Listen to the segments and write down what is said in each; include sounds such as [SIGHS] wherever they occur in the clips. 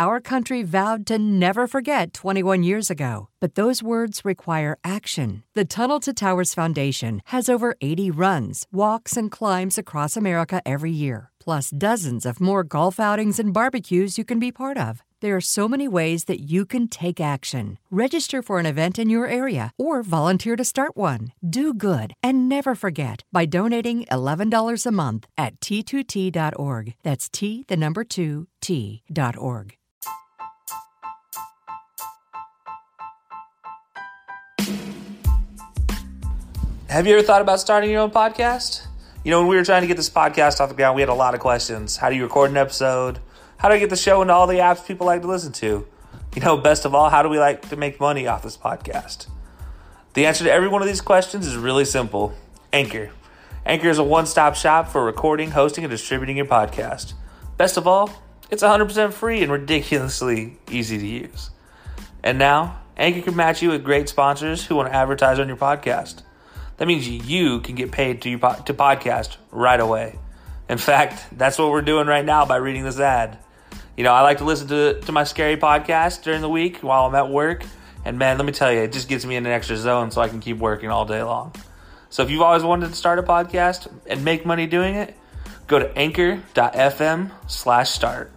Our country vowed to never forget 21 years ago, but those words require action. The Tunnel to Towers Foundation has over 80 runs, walks, and climbs across America every year, plus dozens of more golf outings and barbecues you can be part of. There are so many ways that you can take action. Register for an event in your area or volunteer to start one. Do good and never forget by donating $11 a month at t2t.org. That's T, the number 2, T.org. Have you ever thought about starting your own podcast? You know, when we were trying to get this podcast off the ground, we had a lot of questions. How do you record an episode? How do I get the show into all the apps people like to listen to? You know, best of all, how do we like to make money off this podcast? The answer to every one of these questions is really simple Anchor. Anchor is a one stop shop for recording, hosting, and distributing your podcast. Best of all, it's 100% free and ridiculously easy to use. And now, Anchor can match you with great sponsors who want to advertise on your podcast. That means you can get paid to, to podcast right away. In fact, that's what we're doing right now by reading this ad. You know, I like to listen to, to my scary podcast during the week while I'm at work. And man, let me tell you, it just gets me in an extra zone so I can keep working all day long. So if you've always wanted to start a podcast and make money doing it, go to anchor.fm slash start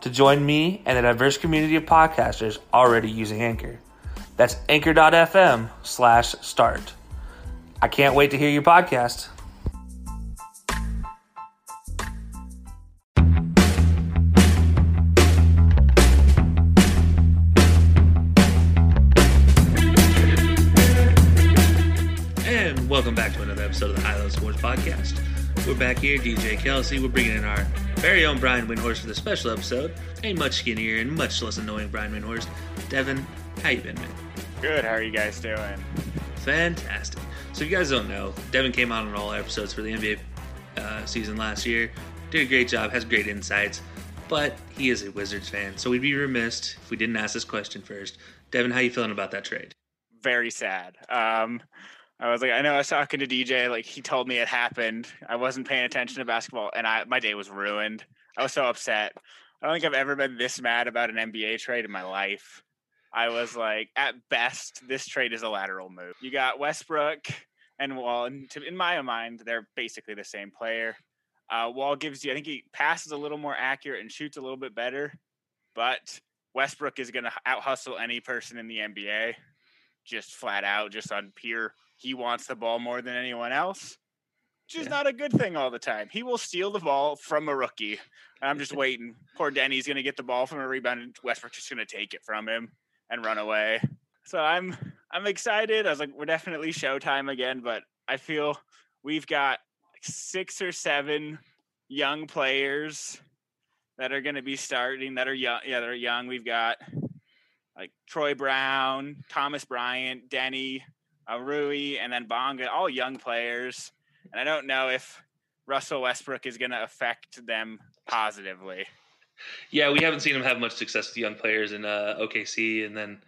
to join me and a diverse community of podcasters already using Anchor. That's anchor.fm slash start. I can't wait to hear your podcast. And welcome back to another episode of the High Low Sports Podcast. We're back here, DJ Kelcey. We're bringing in our very own Brian Windhorst for the special episode. A much skinnier and much less annoying Brian Windhorst. Devin, how you been, man? Good. How are you guys doing? Fantastic. So if you guys don't know, Devin came out on all episodes for the NBA uh, season last year. Did a great job, has great insights, but he is a Wizards fan, so we'd be remiss if we didn't ask this question first. Devin, how you feeling about that trade? Very sad. Um, I was like, I know I was talking to DJ, like he told me it happened. I wasn't paying attention to basketball, and I my day was ruined. I was so upset. I don't think I've ever been this mad about an NBA trade in my life. I was like, at best, this trade is a lateral move. You got Westbrook and Wall. And to, in my mind, they're basically the same player. Uh, Wall gives you, I think he passes a little more accurate and shoots a little bit better, but Westbrook is going to out hustle any person in the NBA, just flat out, just on pure. He wants the ball more than anyone else, which is yeah. not a good thing all the time. He will steal the ball from a rookie. and I'm just [LAUGHS] waiting. Poor Deni's going to get the ball from a rebound, and Westbrook's just going to take it from him and run away. So I'm I'm excited. I was like, we're definitely Showtime again, but I feel we've got six or seven young players that are going to be starting that are young. Yeah, they're young. We've got like Troy Brown, Thomas Bryant, Deni, uh, Rui, and then Bonga, all young players. And I don't know if Russell Westbrook is going to affect them positively. Yeah, we haven't seen him have much success with young players in uh, OKC, and then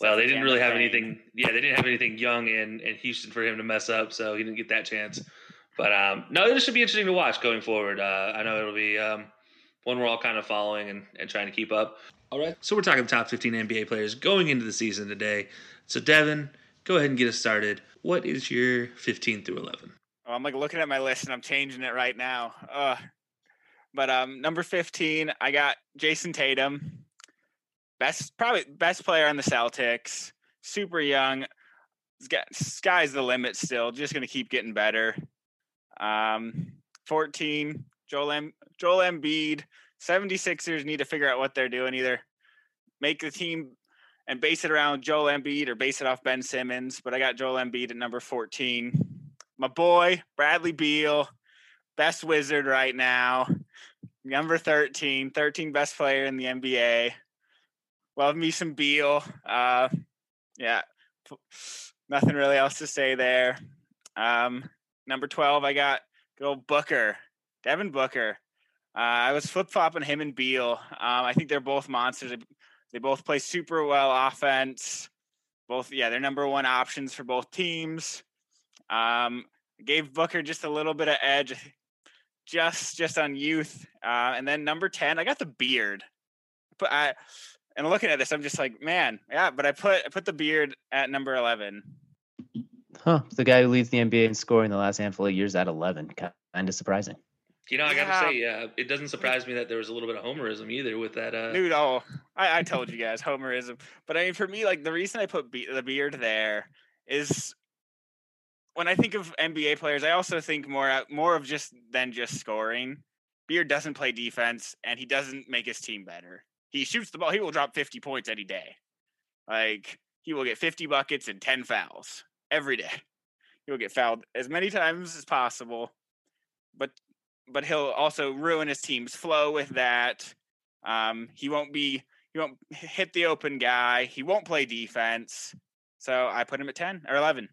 well, they didn't really have anything. Yeah, they didn't have anything young in, in Houston for him to mess up, so he didn't get that chance. But um, no, it should be interesting to watch going forward. Uh, I know it'll be um, one we're all kind of following and, and trying to keep up. All right, so we're talking top 15 NBA players going into the season today. So Devin, go ahead and get us started. What is your 15 through 11? Oh, I'm like looking at my list and I'm changing it right now. Uh, but um, number 15, I got Jayson Tatum. Best probably best player on the Celtics. Super young. Sky's the limit still. Just going to keep getting better. Um, 14, Joel, M- Joel Embiid. 76ers need to figure out what they're doing. Either make the team and base it around Joel Embiid or base it off Ben Simmons. But I got Joel Embiid at number 14. My boy, Bradley Beal, best wizard right now. Number 13, 13 best player in the NBA. Love me some Beal. Uh, yeah, nothing really else to say there. Um, number 12, I got good old Booker, Devin Booker. Uh, I was flip flopping him and Beal. Um, I think they're both monsters. They both play super well offense. Both, yeah, they're number one options for both teams. Um, gave Booker just a little bit of edge, just just on youth. Uh, and then number ten, I got the beard. But I, and looking at this, I'm just like, man, yeah. But I put I put the beard at number eleven. Huh? The guy who leads the NBA in scoring the last handful of years at eleven. Kind of surprising. You know, I got to say, yeah, it doesn't surprise me that there was a little bit of homerism either with that. Uh... Dude, oh, I, I told you guys homerism, but I mean, for me, like the reason I put be- the beard there is when I think of NBA players, I also think more more of just than just scoring. Beard doesn't play defense, and he doesn't make his team better. He shoots the ball. He will drop fifty points any day. Like he will get fifty buckets and ten fouls every day. [LAUGHS] He will get fouled as many times as possible, but but he'll also ruin his team's flow with that. Um, he won't be he won't hit the open guy. He won't play defense. So I put him at ten or eleven.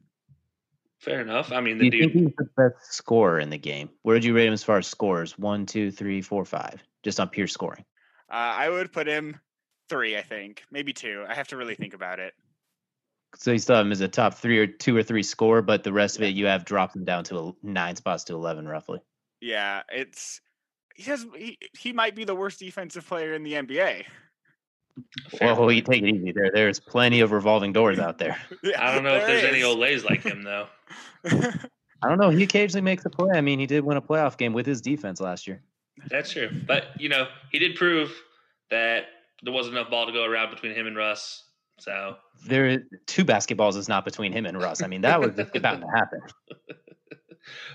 Fair enough. I mean, the Do you dude... think he's the best scorer in the game? Where did you rate him as far as scores? One, two, three, four, five, just on pure scoring. Uh, I would put him three. I think maybe two. I have to really think about it. So you still have him as a top three or two or three score, but the rest of it you have dropped him down to nine spots to eleven, roughly. Yeah, it's he has he, he might be the worst defensive player in the NBA. Well, you take it easy there. There's plenty of revolving doors [LAUGHS] out there. yeah, I don't know there if there's is. any Olays like him though. [LAUGHS] I don't know. He occasionally makes a play. I mean, he did win a playoff game with his defense last year. That's true, but you know, he did prove that there wasn't enough ball to go around between him and Russ. So there, are two basketballs is not between him and Russ. I mean, that was [LAUGHS] about to happen. [LAUGHS]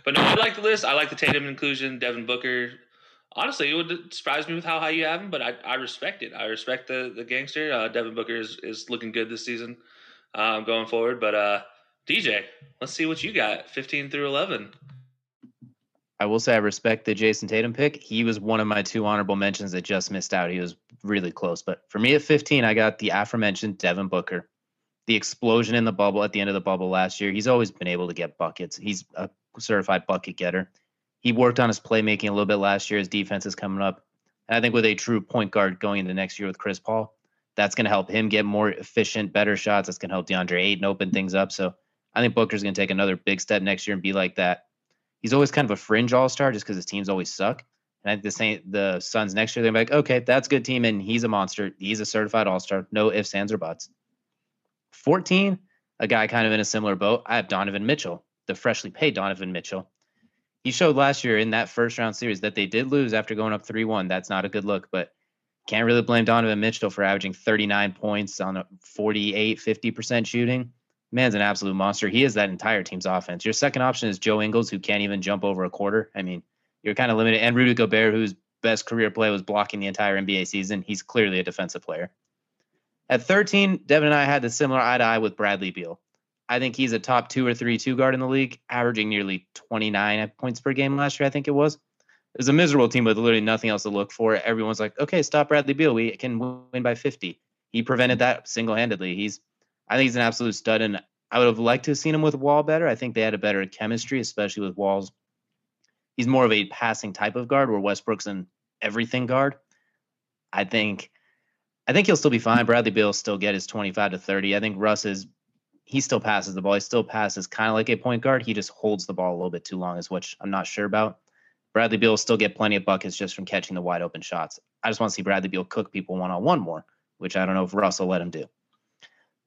But no, I like the list. I like the Tatum inclusion, Devin Booker. Honestly, it would surprise me with how high you have him, but I, I respect it. I respect the the gangster. Uh, Devin Booker is, is looking good this season, um, going forward. But uh, DJ, let's see what you got. Fifteen through eleven. I will say I respect the Jayson Tatum pick. He was one of my two honorable mentions that just missed out. He was really close. But for me at 15, I got the aforementioned Devin Booker. The explosion in the bubble at the end of the bubble last year. He's always been able to get buckets. He's a certified bucket getter. He worked on his playmaking a little bit last year. His defense is coming up. And I think with a true point guard going into next year with Chris Paul, that's going to help him get more efficient, better shots. That's going to help DeAndre Ayton open things up. So I think Booker's going to take another big step next year and be like that. He's always kind of a fringe all star just because his teams always suck. And I think the same the Suns next year, they're like, okay, that's a good team, and he's a monster. He's a certified all star. No ifs, ands, or buts. 14, a guy kind of in a similar boat. I have Donovan Mitchell the freshly paid Donovan Mitchell. He showed last year in that first round series that they did lose after going up 3 1. That's not a good look, but can't really blame Donovan Mitchell for averaging 39 points on a 48, 50% shooting. Man's an absolute monster. He is that entire team's offense. Your second option is Joe Ingles, who can't even jump over a quarter. I mean, you're kind of limited. And Rudy Gobert, whose best career play was blocking the entire NBA season. He's clearly a defensive player. At 13, Devin and I had the similar eye to eye with Bradley Beal. I think he's a top two or three two guard in the league, averaging nearly 29 points per game last year. I think it was. It was a miserable team with literally nothing else to look for. Everyone's like, okay, stop Bradley Beal. We can win by 50. He prevented that single handedly. He's, I think he's an absolute stud. And I would have liked to have seen him with Wall better. I think they had a better chemistry, especially with Walls. He's more of a passing type of guard, where Westbrook's an everything guard. I think, I think he'll still be fine. Bradley Beal still get his 25 to 30. I think Russ is he still passes the ball. He still passes kind of like a point guard. He just holds the ball a little bit too long, is which I'm not sure about. Bradley Beal will still get plenty of buckets just from catching the wide open shots. I just want to see Bradley Beal cook people one on one more, which I don't know if Russell let him do.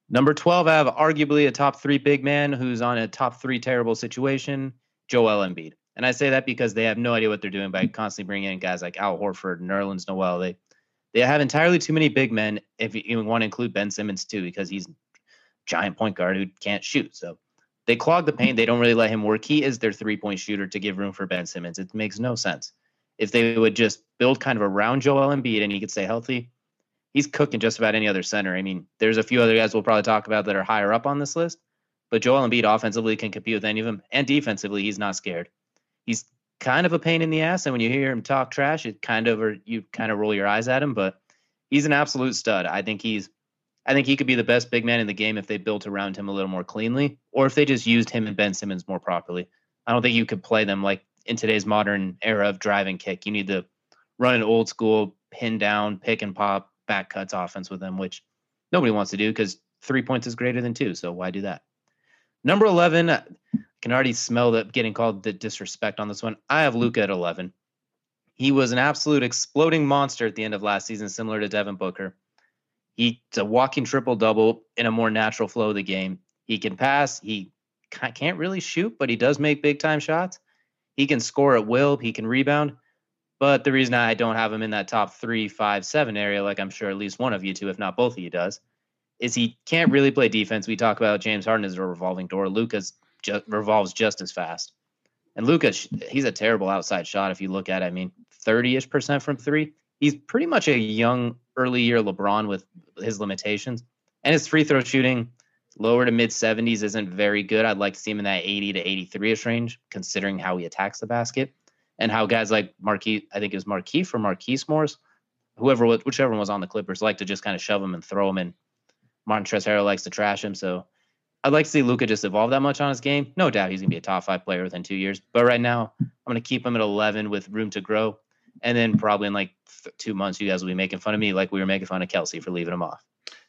Number 12, I have arguably a top three big man who's on a top three terrible situation, Joel Embiid. And I say that because they have no idea what they're doing by constantly bringing in guys like Al Horford, Nerlens Noel. They They have entirely too many big men. If you even want to include Ben Simmons too, because he's giant point guard who can't shoot. So they clog the paint. They don't really let him work. He is their three point shooter to give room for Ben Simmons. It makes no sense. If they would just build kind of around Joel Embiid and he could stay healthy, he's cooking just about any other center. I mean, there's a few other guys we'll probably talk about that are higher up on this list, but Joel Embiid offensively can compete with any of them, and defensively he's not scared. He's kind of a pain in the ass, and when you hear him talk trash, it kind of or you kind of roll your eyes at him. But he's an absolute stud. I think he's, I think he could be the best big man in the game if they built around him a little more cleanly, or if they just used him and Ben Simmons more properly. I don't think you could play them like in today's modern era of driving kick. You need to run an old school pin down, pick and pop, back cuts offense with them, which nobody wants to do because three points is greater than two. So why do that? Number 11, I can already smell that getting called the disrespect on this one. I have Luka at 11. He was an absolute exploding monster at the end of last season, similar to Devin Booker. He's a walking triple double in a more natural flow of the game. He can pass. He can't really shoot, but he does make big time shots. He can score at will. He can rebound. But the reason I don't have him in that top three, five, seven area, like I'm sure at least one of you two, if not both of you, does, is he can't really play defense. We talk about James Harden as a revolving door. Luka's just revolves just as fast. And Luka, he's a terrible outside shot if you look at it. I mean, 30 ish percent from three. He's pretty much a young, early year LeBron with his limitations. And his free throw shooting, lower to mid 70s, isn't very good. I'd like to see him in that 80 to 83 ish range, considering how he attacks the basket and how guys like Marquis, I think it was Marquis or Marquise Morris, whoever, whichever one was on the Clippers, like to just kind of shove him and throw him in. Montrezl Harrell likes to trash him. So I'd like to see Luka just evolve that much on his game. No doubt he's going to be a top five player within two years. But right now, I'm going to keep him at 11 with room to grow. And then probably in like th- two months, you guys will be making fun of me like we were making fun of Kelcey for leaving him off.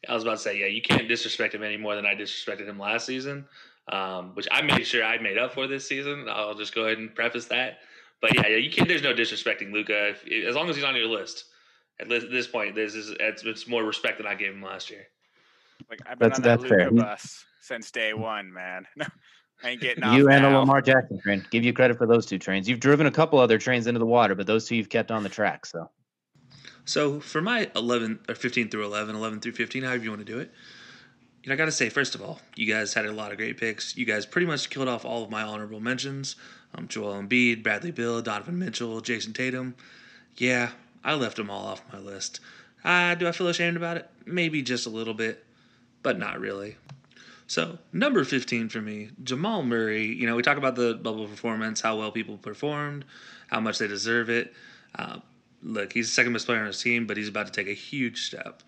I was about to say, yeah, you can't disrespect him any more than I disrespected him last season, um, which I made sure I made up for this season. I'll just go ahead and preface that. But yeah, you can't. There's no disrespecting Luka as long as he's on your list. At this point, this is it's, it's more respect than I gave him last year. Like I've been that's, on that Luka fair. bus since day one, man. [LAUGHS] I ain't getting you and now. the Lamar Jackson train. Give you credit for those two trains. You've driven a couple other trains into the water, but those two you've kept on the track. So, so for my 11 or 15 through 11, 11 through 15, however you want to do it, you know, I got to say, first of all, you guys had a lot of great picks. You guys pretty much killed off all of my honorable mentions. Um, Joel Embiid, Bradley Beal, Donovan Mitchell, Jayson Tatum. Yeah, I left them all off my list. Uh, do I feel ashamed about it? Maybe just a little bit but not really. So, number 15 for me, Jamal Murray. You know, we talk about the bubble performance, how well people performed, how much they deserve it. Uh, look, he's the second best player on his team, but he's about to take a huge step.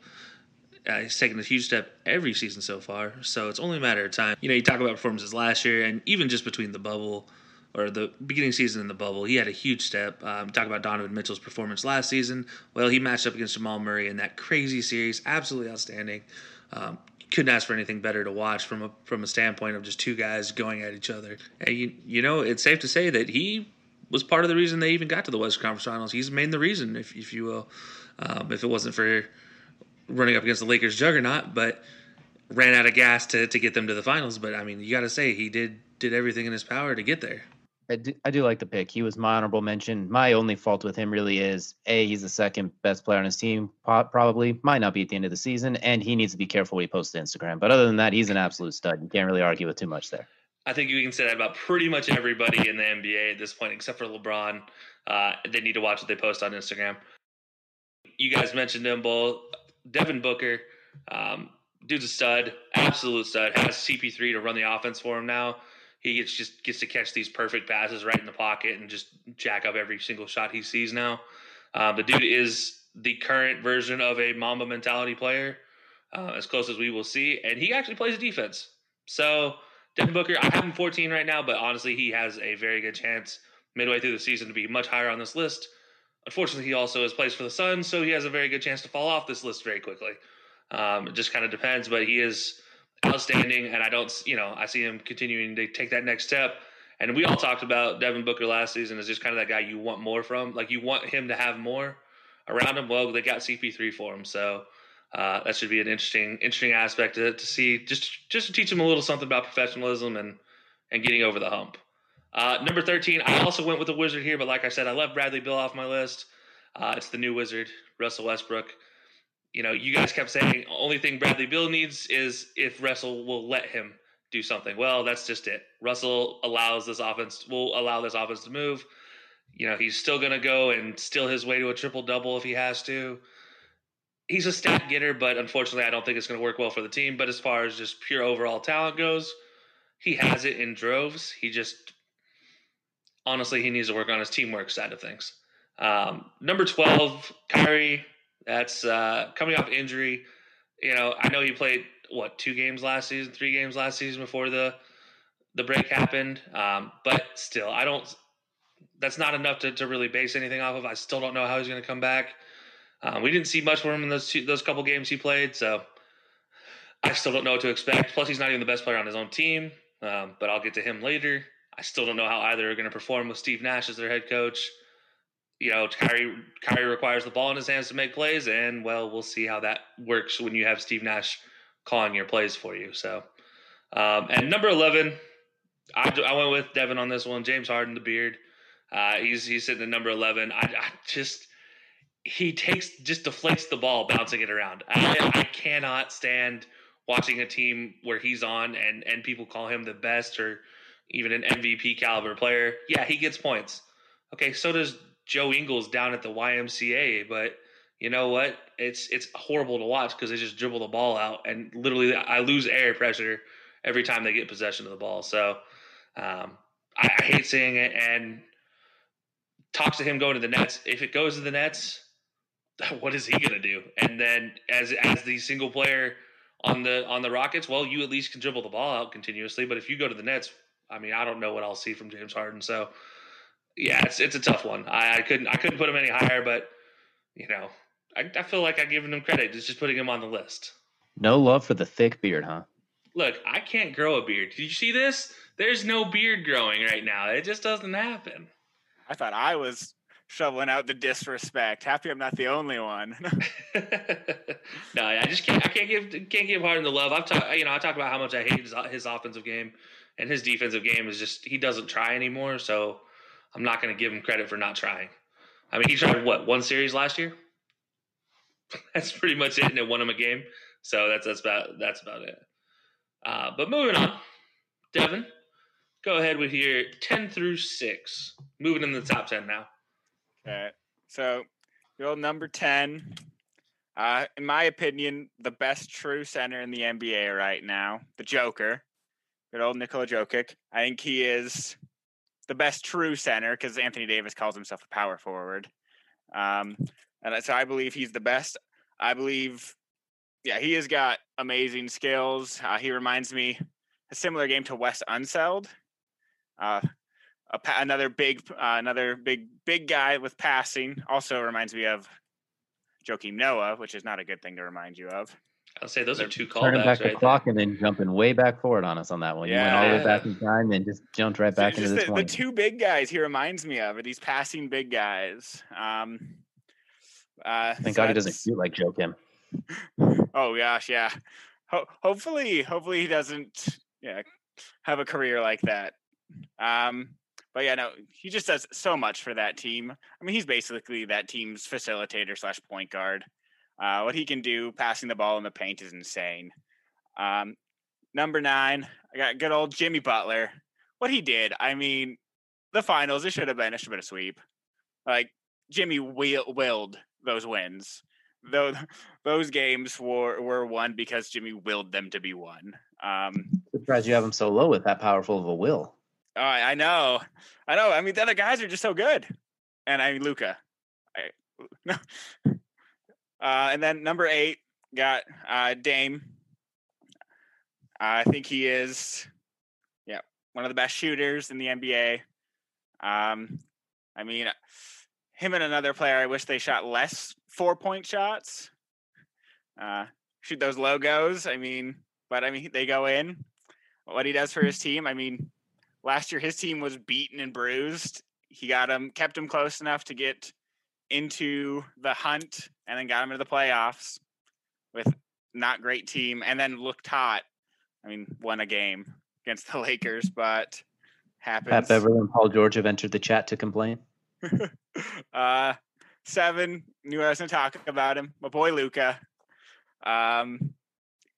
Uh, he's taken a huge step every season so far, so it's only a matter of time. You know, you talk about performances last year, and even just between the bubble or the beginning season in the bubble, he had a huge step. Um, talk about Donovan Mitchell's performance last season. Well, he matched up against Jamal Murray in that crazy series, absolutely outstanding. Um, couldn't ask for anything better to watch from a from a standpoint of just two guys going at each other. And you, you know, it's safe to say that he was part of the reason they even got to the West Conference Finals. He's main the reason, if if you will, um, if it wasn't for running up against the Lakers juggernaut, but ran out of gas to to get them to the finals. But I mean, you got to say he did did everything in his power to get there. I do, I do like the pick. He was my honorable mention. My only fault with him really is a he's the second best player on his team, probably might not be at the end of the season, and he needs to be careful what he posts to Instagram. But other than that, he's an absolute stud. You can't really argue with too much there. I think you can say that about pretty much everybody in the NBA at this point, except for LeBron. Uh, they need to watch what they post on Instagram. You guys mentioned him both. Devin Booker, um, dude's a stud, absolute stud. Has CP3 to run the offense for him now he gets just gets to catch these perfect passes right in the pocket and just jack up every single shot he sees now. Um, the dude is the current version of a Mamba mentality player, uh, as close as we will see, and he actually plays defense. So Devin Booker, I have him 14 right now, but honestly, he has a very good chance midway through the season to be much higher on this list. Unfortunately, he also has plays for the Suns, so he has a very good chance to fall off this list very quickly. Um, it just kind of depends, but he is outstanding, and I don't, you know, I see him continuing to take that next step. And we all talked about Devin Booker last season as just kind of that guy you want more from. Like you want him to have more around him. Well, they got CP3 for him, so uh, that should be an interesting, interesting aspect to, to see. Just, just to teach him a little something about professionalism and and getting over the hump. Uh, number 13, I also went with the Wizard here, but like I said, I left Bradley Beal off my list. Uh, it's the new Wizard, Russell Westbrook. You know, you guys kept saying only thing Bradley Beal needs is if Russell will let him do something. Well, that's just it. Russell allows this offense will allow this offense to move. You know, he's still going to go and steal his way to a triple double if he has to. He's a stat getter, but unfortunately, I don't think it's going to work well for the team. But as far as just pure overall talent goes, he has it in droves. He just honestly he needs to work on his teamwork side of things. Um, number twelve, Kyrie. That's uh, coming off injury. You know, I know he played what two games last season, three games last season before the the break happened. Um, but still, I don't. That's not enough to, to really base anything off of. I still don't know how he's going to come back. Um, we didn't see much from him in those two, those couple games he played, so I still don't know what to expect. Plus, he's not even the best player on his own team. Um, but I'll get to him later. I still don't know how either are going to perform with Steve Nash as their head coach. You know, Kyrie, Kyrie requires the ball in his hands to make plays, and well, we'll see how that works when you have Steve Nash calling your plays for you. So, um, and number eleven, I, I, went with Devin on this one. James Harden, the beard. Uh, he's he's sitting at number eleven. I, I, just he takes just deflates the ball, bouncing it around. I, I cannot stand watching a team where he's on and and people call him the best or even an MVP caliber player. Yeah, he gets points. Okay, so does Joe Ingles down at the YMCA, but you know what? It's it's horrible to watch because they just dribble the ball out and literally I lose air pressure every time they get possession of the ball. So um, I, I, hate seeing it. And talks to him going to the Nets. If it goes to the Nets, [LAUGHS] what is he going to do? And then as as the single player on the on the Rockets, well, you at least can dribble the ball out continuously. But if you go to the Nets, I mean, I don't know what I'll see from James Harden. So yeah, it's it's a tough one. I, I couldn't I couldn't put him any higher, but you know I, I feel like I given him credit. It's just putting him on the list. No love for the thick beard, huh? Look, I can't grow a beard. Did you see this? There's no beard growing right now. It just doesn't happen. I thought I was shoveling out the disrespect. Happy I'm not the only one. [LAUGHS] no, I just can't. I can't give can't give Harden the love. I've talked. You know, I talked about how much I hate his, his offensive game, and his defensive game is just he doesn't try anymore. So I'm not going to give him credit for not trying. I mean, he tried what one series last year. [LAUGHS] that's pretty much it, and it won him a game. So that's that's about that's about it. Uh, but moving on, Devin, go ahead with your ten through six. Moving in the top ten now. Okay, so your number ten. Uh, in my opinion, the best true center in the NBA right now, the Joker, good old Nikola Jokic. I think he is the best true center because Anthony Davis calls himself a power forward. Um, and so I believe he's the best. I believe, yeah, he has got amazing skills. Uh, he reminds me a similar game to Wes Unseld. Uh, a, another big, uh, another big, big guy with passing. Also reminds me of Joakim Noah, which is not a good thing to remind you of. I'll say those are two callbacks. Turning back right the clock and then jumping way back forward on us on that one. Yeah. You went all the way back in time and just jumped right back so into this the, one. The two big guys he reminds me of are these passing big guys. Um, uh, Thank so God he doesn't shoot like Joakim. Oh gosh, yeah. Ho- hopefully, hopefully he doesn't. Yeah, have a career like that. Um, but yeah, no, he just does so much for that team. I mean, he's basically that team's facilitator slash point guard. Uh, what he can do passing the ball in the paint is insane. Um, number nine, I got good old Jimmy Butler. What he did, I mean, the finals, it should have been, it should have been a sweep. Like Jimmy will, willed those wins. Those [LAUGHS] those games were were won because Jimmy willed them to be won. Um, Surprised you have him so low with that powerful of a will. Oh, I know, I know. I mean, the other guys are just so good, and I mean Luka. I, [LAUGHS] no. Uh, and then number eight got uh, Dame. I think he is, yeah, one of the best shooters in the NBA. Um, I mean, him and another player. I wish they shot less four point shots. Uh, shoot those logos. I mean, but I mean, they go in. What he does for his team. I mean, last year his team was beaten and bruised. He got him, kept him close enough to get into the hunt, and then got him into the playoffs with not great team, and then looked hot. I mean, won a game against the [LAUGHS] Lakers, but happens. Pat Beverley and Paul George have entered the chat to complain. [LAUGHS] uh, seven. Knew I was going to talk about him. My boy Luka. Um,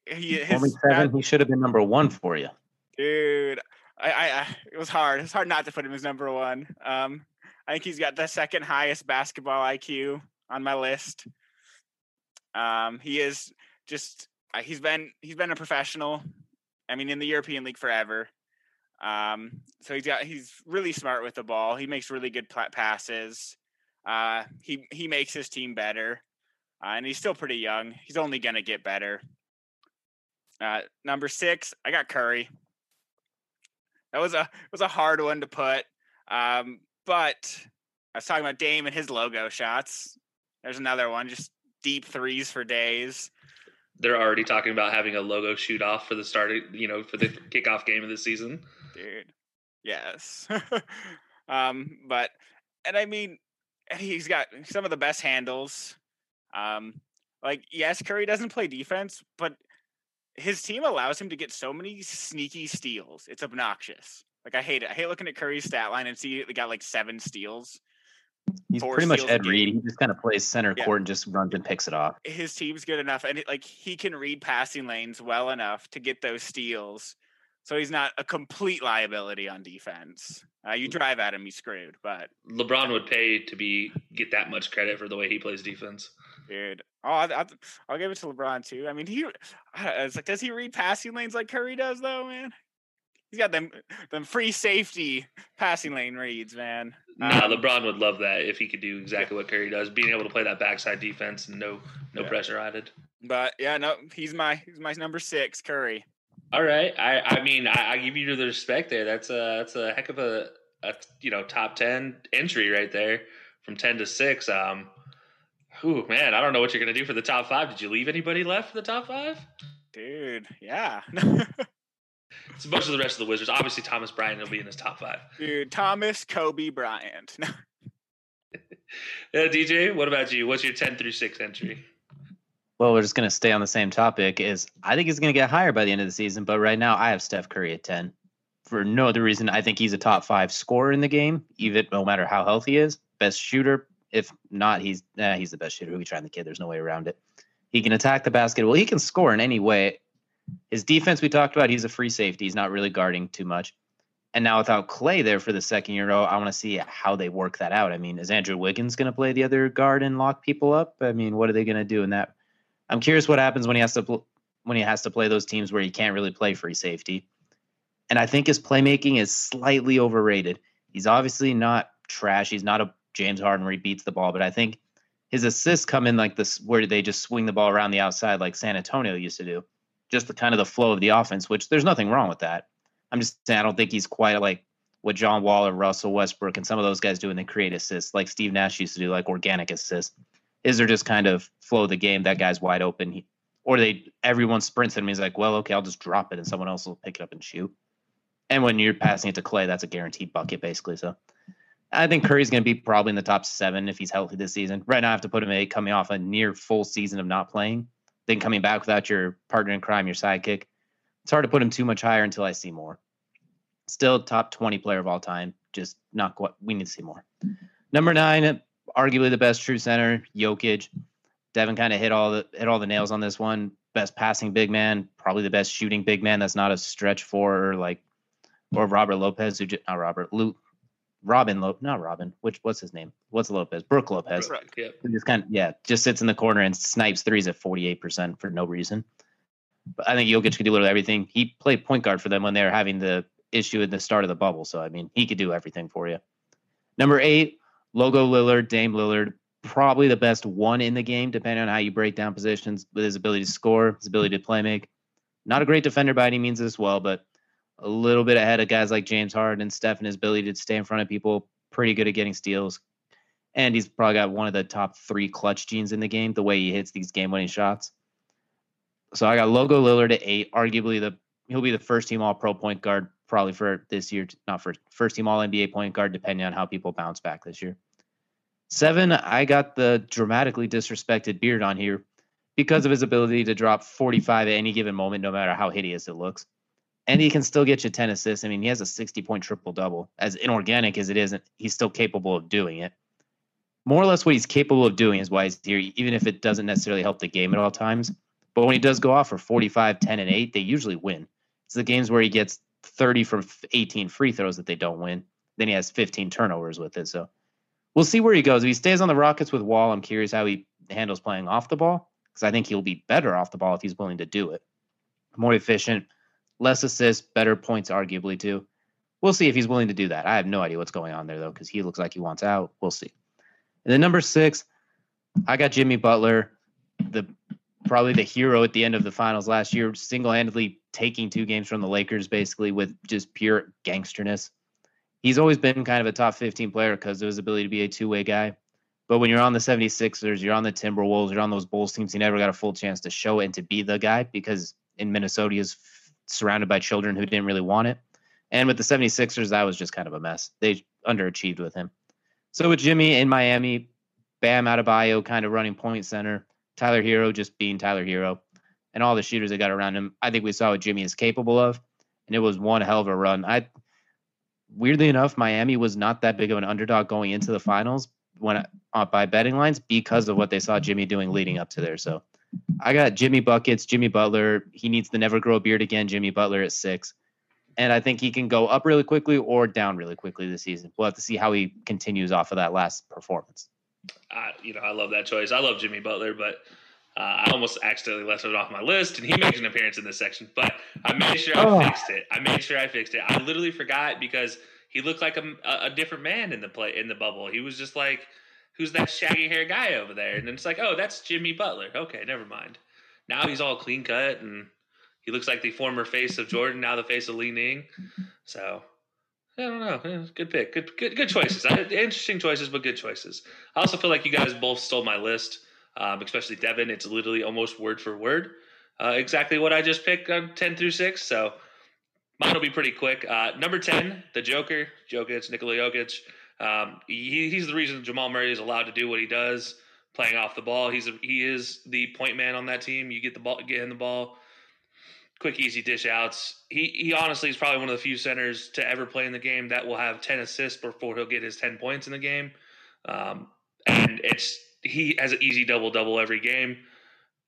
he, his, Only seven. He should have been number one for you. dude. I, I, I, it was hard. It's hard not to put him as number one. Um, I think he's got the second highest basketball IQ on my list. Um, he is just uh, he's been he's been a professional. I mean, in the European League forever. Um, so he's got he's really smart with the ball. He makes really good passes. Uh, he he makes his team better, uh, and he's still pretty young. He's only gonna get better. Uh, number six, I got Curry. That was a was a hard one to put, um, but I was talking about Dame and his logo shots. There's another one, just deep threes for days. They're already talking about having a logo shoot off for the start, of, you know, for the kickoff game of the season. dude. Yes. [LAUGHS] um, but and I mean, he's got some of the best handles. Um, like yes, Curry doesn't play defense, but his team allows him to get so many sneaky steals. It's obnoxious. Like I hate it. I hate looking at Curry's stat line and see they got like seven steals. He's pretty much steals a Ed Reed. He just kind of plays center Yeah. court and just runs and picks it off. His team's good enough, and it, like he can read passing lanes well enough to get those steals. So he's not a complete liability on defense. Uh, you drive at him, he's screwed. But LeBron would pay to be get that much credit for the way he plays defense. Dude, oh, I, I, I'll give it to LeBron too. I mean, he, I- it's like, does he read passing lanes like Curry does, though, man? He's got them, them free safety passing lane reads, man. Nah, Um, LeBron would love that if he could do exactly what Curry does, being able to play that backside defense and no no Yeah. pressure added. But yeah, no, he's my, he's my number six, Curry. All right, I I mean I, I give you the respect there. That's a that's a heck of a, a you know top ten entry right there from ten to six. Um, whew, man, I don't know what you're gonna do for the top five. Did you leave anybody left for the top five? Dude, yeah. [LAUGHS] It's a bunch of the rest of the Wizards. Obviously, Thomas Bryant will be in his top five. Dude, Thomas Kobe Bryant. [LAUGHS] Yeah, DJ, what about you? What's your ten through six entry? Well, we're just gonna stay on the same topic. Is I think he's gonna get higher by the end of the season, but right now I have Steph Curry at ten. For no other reason, I think he's a top five scorer in the game, even no matter how healthy he is. Best shooter. If not, he's nah, he's the best shooter. Who we trying the kid? There's no way around it. He can attack the basket. Well, he can score in any way. His defense we talked about. He's a free safety. He's not really guarding too much. And now without Clay there for the second year, row, I want to see how they work that out. I mean, is Andrew Wiggins going to play the other guard and lock people up? I mean, what are they going to do in that? I'm curious what happens when he has to pl- when he has to play those teams where he can't really play free safety. And I think his playmaking is slightly overrated. He's obviously not trash. He's not a James Harden where he beats the ball, but I think his assists come in like this where they just swing the ball around the outside like San Antonio used to do. Just the kind of the flow of the offense, which there's nothing wrong with that. I'm just saying I don't think he's quite like what John Wall or Russell Westbrook and some of those guys do when they create assists, like Steve Nash used to do, like organic assists. Is there just kind of flow of the game? That guy's wide open, he, or they everyone sprints at him. He's like, well, okay, I'll just drop it, and someone else will pick it up and shoot. And when you're passing it to Clay, that's a guaranteed bucket, basically. So I think Curry's going to be probably in the top seven if he's healthy this season. Right now, I have to put him eight, coming off a near full season of not playing, then coming back without your partner in crime, your sidekick. It's hard to put him too much higher until I see more. Still top 20 player of all time, just not what we need to see more. Number nine, arguably the best true center, Jokic. Devin kind of hit all the hit all the nails on this one. Best passing big man, probably the best shooting big man. That's not a stretch for like or Robert Lopez, who just, not Robert Luke, Robin Lopez, not Robin. Which what's his name? What's Lopez? Brooke Lopez. Yep. Who just kind of yeah, just sits in the corner and snipes threes at forty eight percent for no reason. But I think Jokic could do literally everything. He played point guard for them when they were having the issue at the start of the bubble. So I mean, he could do everything for you. Number eight, Logo Lillard, Dame Lillard, probably the best one in the game, depending on how you break down positions, with his ability to score, his ability to play make. Not a great defender by any means as well, but a little bit ahead of guys like James Harden and Steph and his ability to stay in front of people. Pretty good at getting steals. And he's probably got one of the top three clutch genes in the game, the way he hits these game winning shots. So I got Logo Lillard at eight, arguably the he'll be the first team all pro point guard probably for this year, not for first team all NBA point guard, depending on how people bounce back this year. Seven, I got the dramatically disrespected beard on here because of his ability to drop 45 at any given moment, no matter how hideous it looks. And he can still get you 10 assists. I mean, he has a 60 point triple double. As inorganic as it isn't, he's still capable of doing it. More or less what he's capable of doing is why he's here, even if it doesn't necessarily help the game at all times. But when he does go off for 45, 10, and 8, they usually win. It's the games where he gets 30 from 18 free throws that they don't win. Then he has 15 turnovers with it. So we'll see where he goes. If he stays on the Rockets with Wall, I'm curious how he handles playing off the ball because I think he'll be better off the ball if he's willing to do it. More efficient, less assists, better points, arguably, too. We'll see if he's willing to do that. I have no idea what's going on there, though, because he looks like he wants out. We'll see. And then number six, I got Jimmy Butler, the probably the hero at the end of the finals last year, single handedly taking two games from the Lakers, basically with just pure gangsterness. He's always been kind of a top 15 player because of his ability to be a two way guy. But when you're on the 76ers, you're on the Timberwolves, you're on those Bulls teams, he never got a full chance to show it and to be the guy because in Minnesota, surrounded by children who didn't really want it. And with the 76ers, that was just kind of a mess. They underachieved with him. So with Jimmy in Miami, Bam Adebayo kind of running point center, Tyler Herro just being Tyler Herro, and all the shooters they got around him, I think we saw what Jimmy is capable of. And it was one hell of a run. I weirdly enough, Miami was not that big of an underdog going into the finals when uh, by betting lines because of what they saw Jimmy doing leading up to there. So I got Jimmy buckets, Jimmy Butler. He needs to never grow a beard again. Jimmy Butler at six and I think he can go up really quickly or down really quickly this season. We'll have to see how he continues off of that last performance. Uh, you know, I love that choice. I love Jimmy Butler, but uh, I almost accidentally left it off my list, and he makes an appearance in this section. But I made sure I oh. fixed it. I made sure I fixed it. I literally forgot because he looked like a, a different man in the play in the bubble. He was just like, "Who's that shaggy hair guy over there?" And then it's like, "Oh, that's Jimmy Butler." Okay, never mind. Now he's all clean cut and he looks like the former face of Jordan, now the face of Li Ning. So I don't know. Good pick. Good good good choices. Interesting choices, but good choices. I also feel like you guys both stole my list, um, especially Devin. It's literally almost word for word uh, exactly what I just picked on ten through six. So mine will be pretty quick. Uh, number ten, the Joker, Jokic, Nikola Jokic. Um, he, he's the reason Jamal Murray is allowed to do what he does, playing off the ball. He's a, he is the point man on that team. You get the ball, get in the ball quick, easy dish outs. He he honestly is probably one of the few centers to ever play in the game that will have ten assists before he'll get his ten points in the game. Um, and it's he has an easy double double every game,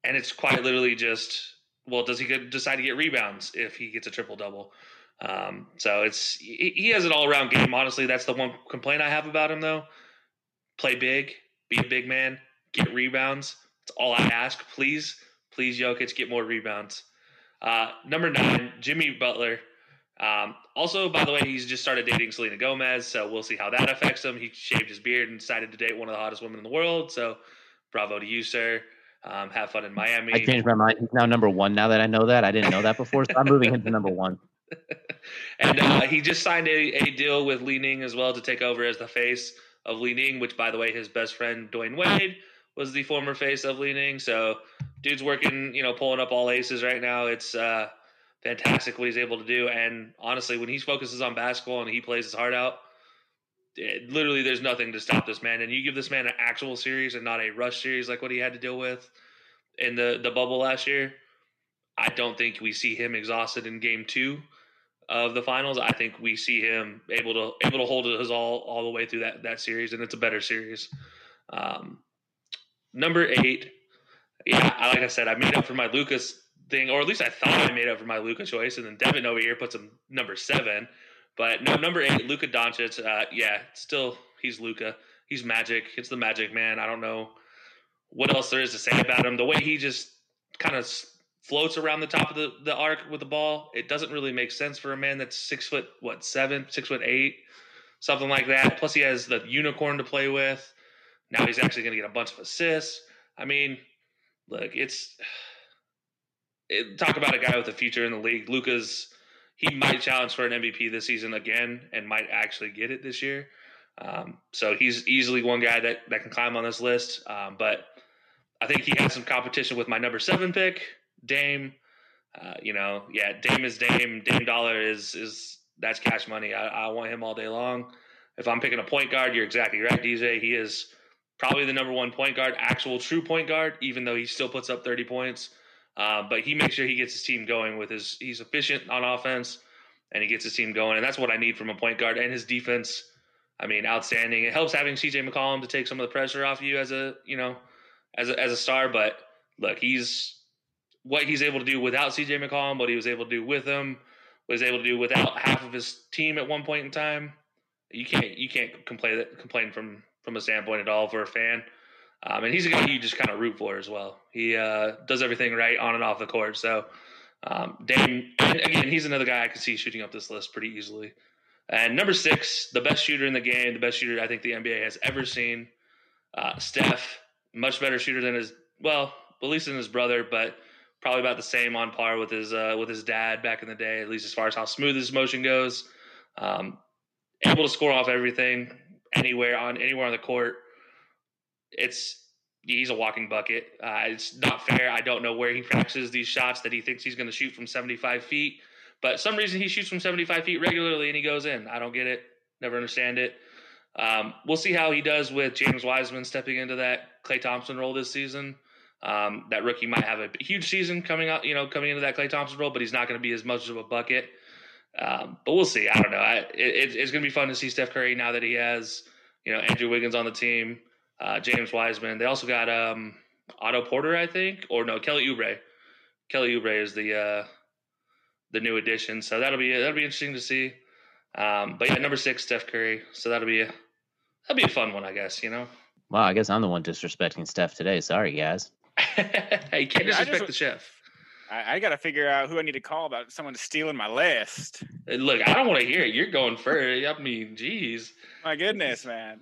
and it's quite literally just well, does he get, decide to get rebounds if he gets a triple double? Um, so it's he, has an all around game. Honestly, that's the one complaint I have about him though. Play big, be a big man, get rebounds. That's all I ask. Please, please, Jokic, get more rebounds. Uh, number nine, Jimmy Butler. Um, also, by the way, he's just started dating Selena Gomez, so we'll see how that affects him. He shaved his beard and decided to date one of the hottest women in the world. So, bravo to you, sir. Um, have fun in Miami. I changed my mind. He's now number one. Now that I know that, I didn't know that before, so I'm moving him to number one. And uh, he just signed a, a deal with Li Ning as well to take over as the face of Li Ning, which, by the way, his best friend Dwyane Wade was the former face of Li Ning. So dude's working, you know, pulling up all aces right now. It's uh, fantastic what he's able to do. And honestly, when he focuses on basketball and he plays his heart out, it, literally there's nothing to stop this man. And you give this man an actual series and not a rush series like what he had to deal with in the the bubble last year. I don't think we see him exhausted in game two of the finals. I think we see him able to able to hold his all all the way through that that series, and it's a better series. Um, number eight, yeah, like I said, I made up for my Luka's thing, or at least I thought I made up for my Luka choice, and then Devin over here puts him number seven. But no, number eight, Luka Doncic. Uh, yeah, still he's Luka. He's magic. It's the magic man. I don't know what else there is to say about him. The way he just kind of floats around the top of the, the arc with the ball, it doesn't really make sense for a man that's six foot what seven, six foot eight, something like that. Plus he has the unicorn to play with. Now he's actually going to get a bunch of assists. I mean, look, it's [SIGHS] it, talk about a guy with a future in the league. Luka's he might challenge for an MVP this season again and might actually get it this year. Um, so he's easily one guy that, that can climb on this list. Um, but I think he has some competition with my number seven pick, Dame. Uh, you know, yeah, Dame is Dame. Dame Dollar is is that's cash money. I, I want him all day long. If I'm picking a point guard, you're exactly right, DJ. He is probably the number one point guard, actual true point guard, even though he still puts up 30 points. Uh, but he makes sure he gets his team going with his, he's efficient on offense and he gets his team going. And that's what I need from a point guard and his defense. I mean, outstanding. It helps having CJ McCollum to take some of the pressure off you as a, you know, as a, as a star. But look, he's what he's able to do without CJ McCollum, what he was able to do with him, what he's able to do without half of his team at one point in time. You can't you can't complain complain from from a standpoint at all for a fan. Um, and he's a guy you just kind of root for as well. He uh, does everything right on and off the court. So, um, Dame, again, he's another guy I could see shooting up this list pretty easily. And number six, the best shooter in the game, the best shooter I think the NBA has ever seen, uh, Steph, much better shooter than his well, at least than his brother, but probably about the same on par with his uh, with his dad back in the day, at least as far as how smooth his motion goes. Um, able to score off everything, anywhere on anywhere on the court. It's he's a walking bucket. Uh, it's not fair. I don't know where he practices these shots that he thinks he's going to shoot from 75 feet, but some reason he shoots from 75 feet regularly and he goes in. I don't get it. Never understand it. Um, we'll see how he does with James Wiseman stepping into that Klay Thompson role this season. Um, that rookie might have a huge season coming out, you know, coming into that Klay Thompson role, but he's not going to be as much of a bucket. Um, but we'll see. I don't know. I, it, it's going to be fun to see Steph Curry now that he has, you know, Andrew Wiggins on the team, uh, James Wiseman. They also got um, Otto Porter, I think, or no, Kelly Oubre. Kelly Oubre is the uh, the new addition, so that'll be that'll be interesting to see. Um, but yeah, number six, Steph Curry. So that'll be a, that'll be a fun one, I guess. You know. Wow, I guess I'm the one disrespecting Steph today. Sorry, guys. [LAUGHS] you can't disrespect just, the chef. I, I got to figure out who I need to call about someone stealing my list. Look, I don't want to hear it. You're going first. I mean, geez. My goodness, man.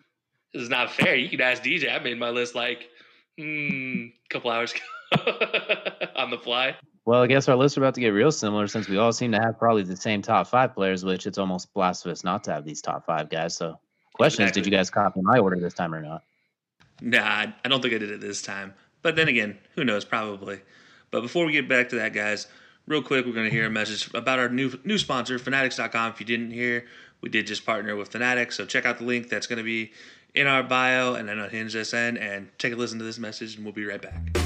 This is not fair. You can ask DJ. I made my list like hmm, a couple hours ago [LAUGHS] on the fly. Well, I guess our lists are about to get real similar since we all seem to have probably the same top five players, which it's almost blasphemous not to have these top five guys. So, question exactly. is, did you guys copy my order this time or not? Nah, I don't think I did it this time. But then again, who knows? Probably. But before we get back to that, guys, real quick, we're going to hear a message about our new new sponsor, Fanatics.com. If you didn't hear, we did just partner with Fanatics, so check out the link that's going to be in our bio and then on Hinge SN, and take a listen to this message, and we'll be right back.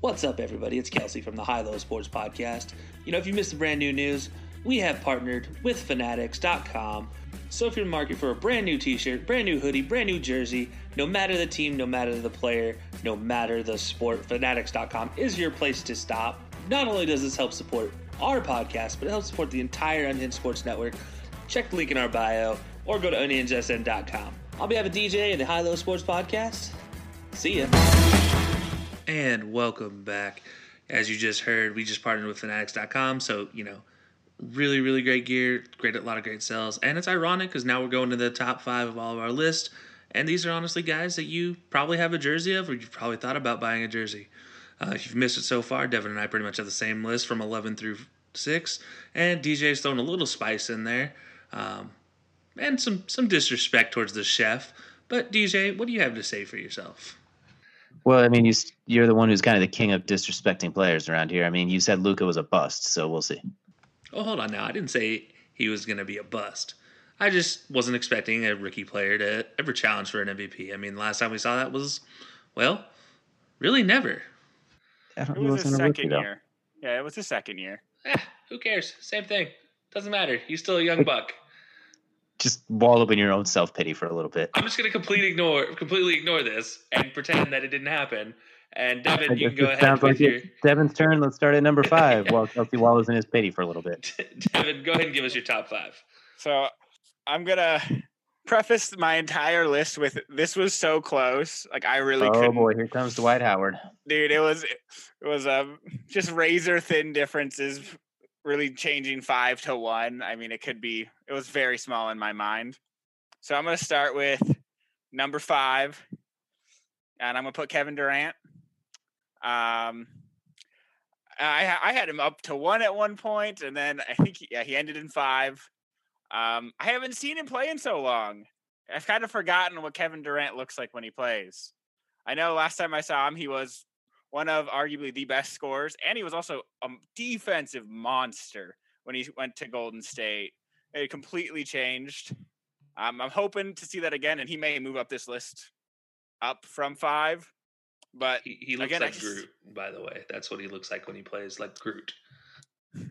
What's up, everybody? It's Kelcey from the High Low Sports Podcast. You know, if you missed the brand new news, we have partnered with Fanatics.com so if you're in the market for a brand new t-shirt, brand new hoodie, brand new jersey, no matter the team, no matter the player, no matter the sport, fanatics.com is your place to stop. Not only does this help support our podcast, but it helps support the entire Unhinged Sports Network. Check the link in our bio or go to unhingedsn.com. I'll be having DJ in the High Low Sports Podcast. See ya. And welcome back. As you just heard, we just partnered with fanatics.com, so, you know, really really great gear great a lot of great sales and it's ironic because now we're going to the top five of all of our list. And these are honestly guys that you probably have a jersey of or you've probably thought about buying a jersey. Uh, if you've missed it so far devin and i pretty much have the same list from 11 through 6 and dj's thrown a little spice in there um, and some some disrespect towards the chef. But dj what do you have to say for yourself? Well, I mean, you, you're the one who's kind of the king of disrespecting players around here. I mean, you said Luka was a bust, so we'll see. Oh, hold on now. I didn't say he was going to be a bust. I just wasn't expecting a rookie player to ever challenge for an MVP. I mean, last time we saw that was, well, really never. It was his second rookie, year. Yeah, it was his second year. Eh, who cares? Same thing. Doesn't matter. He's still a young buck. Just wallow in your own self pity for a little bit. I'm just gonna completely ignore, completely ignore this and pretend that it didn't happen and Devin, you can go ahead. Sounds like your... Devin's turn. Let's start at number five [LAUGHS] while Kelcey Wallace in his pity for a little bit. [LAUGHS] Devin, go ahead and give us your top five. So I'm gonna preface my entire list with this was so close. Like I really. Oh couldn't. boy, here comes Dwight Howard. Dude, it was it was um just razor thin differences. Really changing five to one. I mean, it could be. It was very small in my mind. So I'm gonna start with number five, and I'm gonna put Kevin Durant. Um, I I had him up to one at one point, and then I think he, yeah he ended in five. Um, I haven't seen him play in so long. I've kind of forgotten what Kevin Durant looks like when he plays. I know last time I saw him, he was one of arguably the best scorers, and he was also a defensive monster when he went to Golden State. It completely changed. Um, I'm hoping to see that again, and he may move up this list up from five. But he, he looks again, like just... Groot, by the way. That's what he looks like when he plays like Groot. [LAUGHS]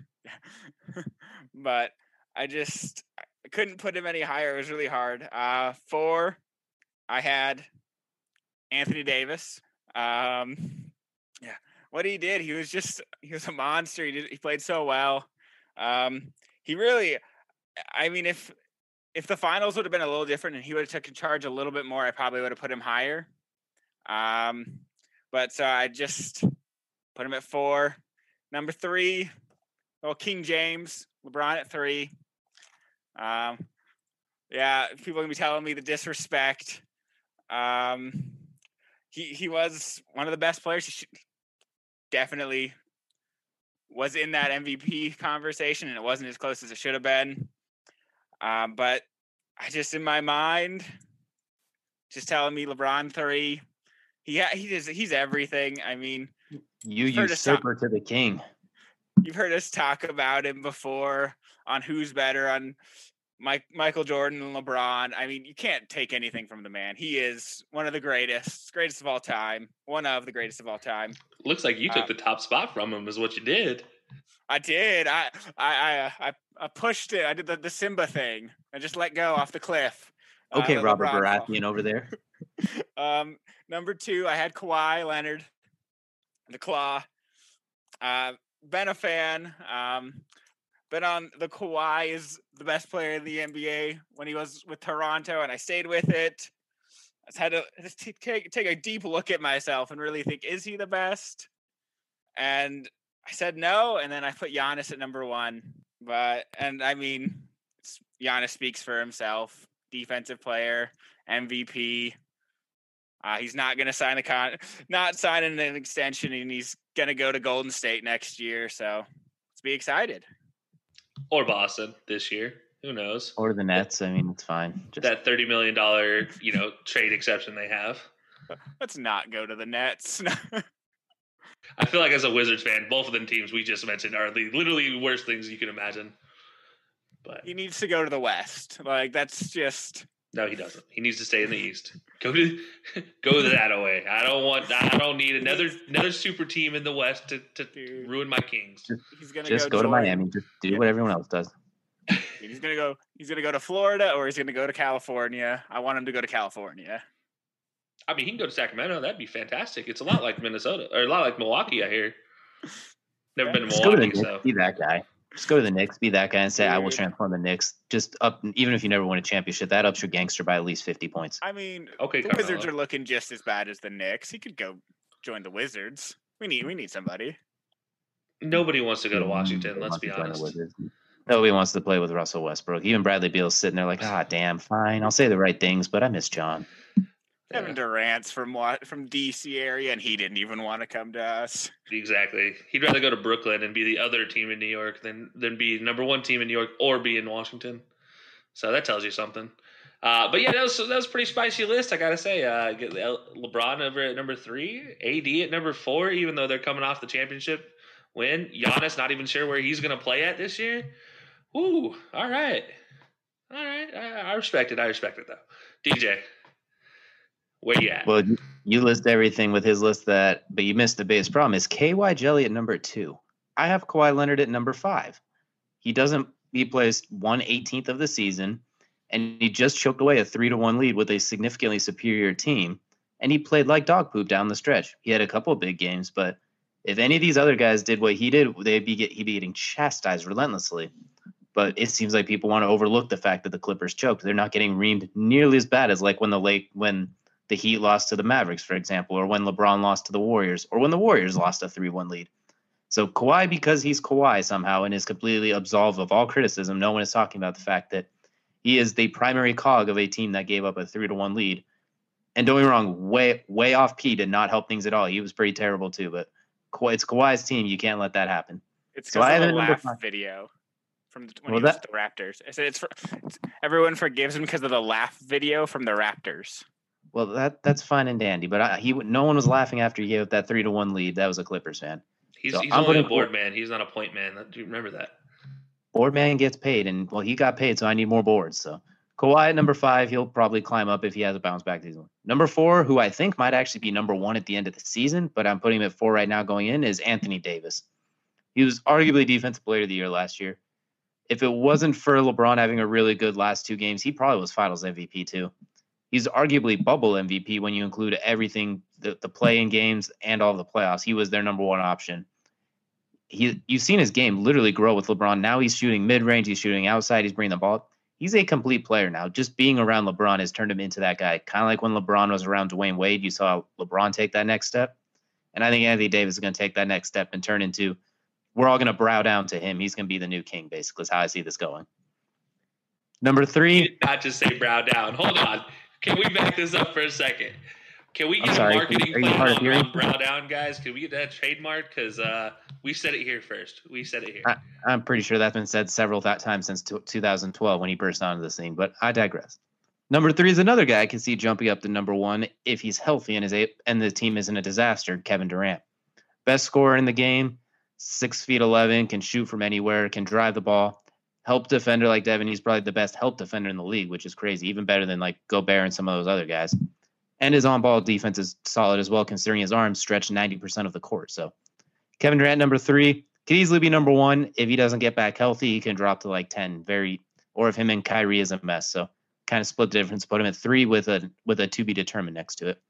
but I just I couldn't put him any higher. It was really hard. Uh, four, I had Anthony Davis. Um, [LAUGHS] yeah, what he did, he was just he was a monster. He did he played so well. Um, he really, I mean, if if the finals would have been a little different and he would have taken charge a little bit more, I probably would have put him higher. Um, but so I just put him at four. Number three, well, King James, LeBron at three. Um, yeah, people gonna be telling me the disrespect. Um, he he was one of the best players. He definitely was in that MVP conversation, and it wasn't as close as it should have been. Um, but I just in my mind, just telling me LeBron three. He he just he's everything. I mean, you usurper to the king. You've heard us talk about him before on who's better on Mike Michael Jordan and LeBron. I mean, you can't take anything from the man. He is one of the greatest, greatest of all time. One of the greatest of all time. Looks like you took uh, the top spot from him, is what you did. I did. I I I I pushed it. I did the, the Simba thing. I just let go off the cliff. Uh, okay, uh, Robert Baratheon over there. [LAUGHS] um, number two, I had Kawhi Leonard, the Claw. Uh, been a fan. Um, been on the Kawhi is the best player in the NBA when he was with Toronto, and I stayed with it. I had to take take a deep look at myself and really think, is he the best? And I said no, and then I put Giannis at number one. But and I mean, Giannis speaks for himself. Defensive player, MVP. Uh, he's not going to sign the con, not signing an extension, and he's going to go to Golden State next year. So let's be excited. Or Boston this year. Who knows? Or the Nets. I mean, it's fine. Just... That thirty million dollar, you know, trade exception they have. [LAUGHS] Let's not go to the Nets. [LAUGHS] I feel like as a Wizards fan, both of the teams we just mentioned are the literally worst things you can imagine. But he needs to go to the West. Like that's just no, he doesn't. He needs to stay in the East. Go to [LAUGHS] go that away. I don't want. I don't need another another super team in the West to, to ruin my Kings. He's gonna just go, go to Miami. Just do yeah. what everyone else does. He's gonna go. He's gonna go to Florida or he's gonna go to California. I want him to go to California. I mean, he can go to Sacramento. That'd be fantastic. It's a lot like Minnesota or a lot like Milwaukee. I hear. Never yeah. been to Milwaukee, so be that guy. Just go to the Knicks, be that guy, and say, "I will transform the Knicks." Just up, even if you never win a championship, that ups your gangster by at least fifty points. I mean, okay, the Wizards are looking just as bad as the Knicks. He could go join the Wizards. We need, we need somebody. Nobody wants to go to Washington. Let's be honest. Nobody wants to play with Russell Westbrook. Even Bradley Beal's sitting there like, ah, damn, fine. I'll say the right things, but I miss John. Kevin Durant's from what from DC area, and he didn't even want to come to us. Exactly. He'd rather go to Brooklyn and be the other team in New York than than be number one team in New York or be in Washington. So that tells you something. Uh, but yeah, that was that was a pretty spicy list. I gotta say, uh, get LeBron over at number three, AD at number four, even though they're coming off the championship win. Giannis not even sure where he's gonna play at this year. Ooh, all right, all right. I, I respect it. I respect it though. DJ, where you at? Well, you list everything with his list that, but you missed the biggest problem is KY Jelly at number two. I have Kawhi Leonard at number five. He doesn't. He plays one eighteenth of the season, and he just choked away a three to one lead with a significantly superior team. And he played like dog poop down the stretch. He had a couple of big games, but if any of these other guys did what he did, they'd be get, he'd be getting chastised relentlessly. But it seems like people want to overlook the fact that the Clippers choked. They're not getting reamed nearly as bad as like when the late when the Heat lost to the Mavericks, for example, or when LeBron lost to the Warriors, or when the Warriors lost a 3 1 lead. So Kawhi, because he's Kawhi somehow and is completely absolved of all criticism, no one is talking about the fact that he is the primary cog of a team that gave up a 3 to 1 lead. And don't me wrong, way way off P did not help things at all. He was pretty terrible too, but it's Kawhi's team. You can't let that happen. It's so I a laugh video from the, when well, that, the Raptors. I said it's, for, it's everyone forgives him because of the laugh video from the Raptors. Well, that that's fine and dandy, but I, he no one was laughing after he gave up that three to one lead. That was a Clippers fan. He's, so he's only a board man. He's not a point man. Do you remember that? Board man gets paid, and well, he got paid, so I need more boards. So Kawhi at number five, he'll probably climb up if he has a bounce back season. Number four, who I think might actually be number one at the end of the season, but I'm putting him at four right now going in, is Anthony Davis. He was arguably defensive player of the year last year. If it wasn't for LeBron having a really good last two games, he probably was Finals MVP too he's arguably bubble MVP when you include everything the, the play in games and all the playoffs. He was their number one option. He you've seen his game literally grow with LeBron. Now he's shooting mid range, he's shooting outside, he's bringing the ball. He's a complete player now. Just being around LeBron has turned him into that guy. Kind of like when LeBron was around Dwyane Wade, you saw LeBron take that next step. And I think Anthony Davis is going to take that next step and turn into we're all going to brow down to him. He's going to be the new king, basically, is how I see this going. Number three. Not just say brow down. Hold on. Can we back this up for a second? Can we get sorry, a marketing you plan on brow down, guys? Can we get that trademark? Because uh, we said it here first. We said it here. I, I'm pretty sure that's been said several th- times since t- 2012 when he burst onto the scene, but I digress. Number three is another guy I can see jumping up to number one if he's healthy and is a- and the team isn't a disaster. Kevin Durant, best scorer in the game, six feet eleven, can shoot from anywhere, can drive the ball, help defender like Devin. He's probably the best help defender in the league, which is crazy, even better than like Gobert and some of those other guys. And his on-ball defense is solid as well, considering his arms stretch 90% of the court. So Kevin Durant, number three, could easily be number one. If he doesn't get back healthy, he can drop to like 10 very or if him and Kyrie is a mess. So kind of split the difference, put him at three with a with a to be determined next to it.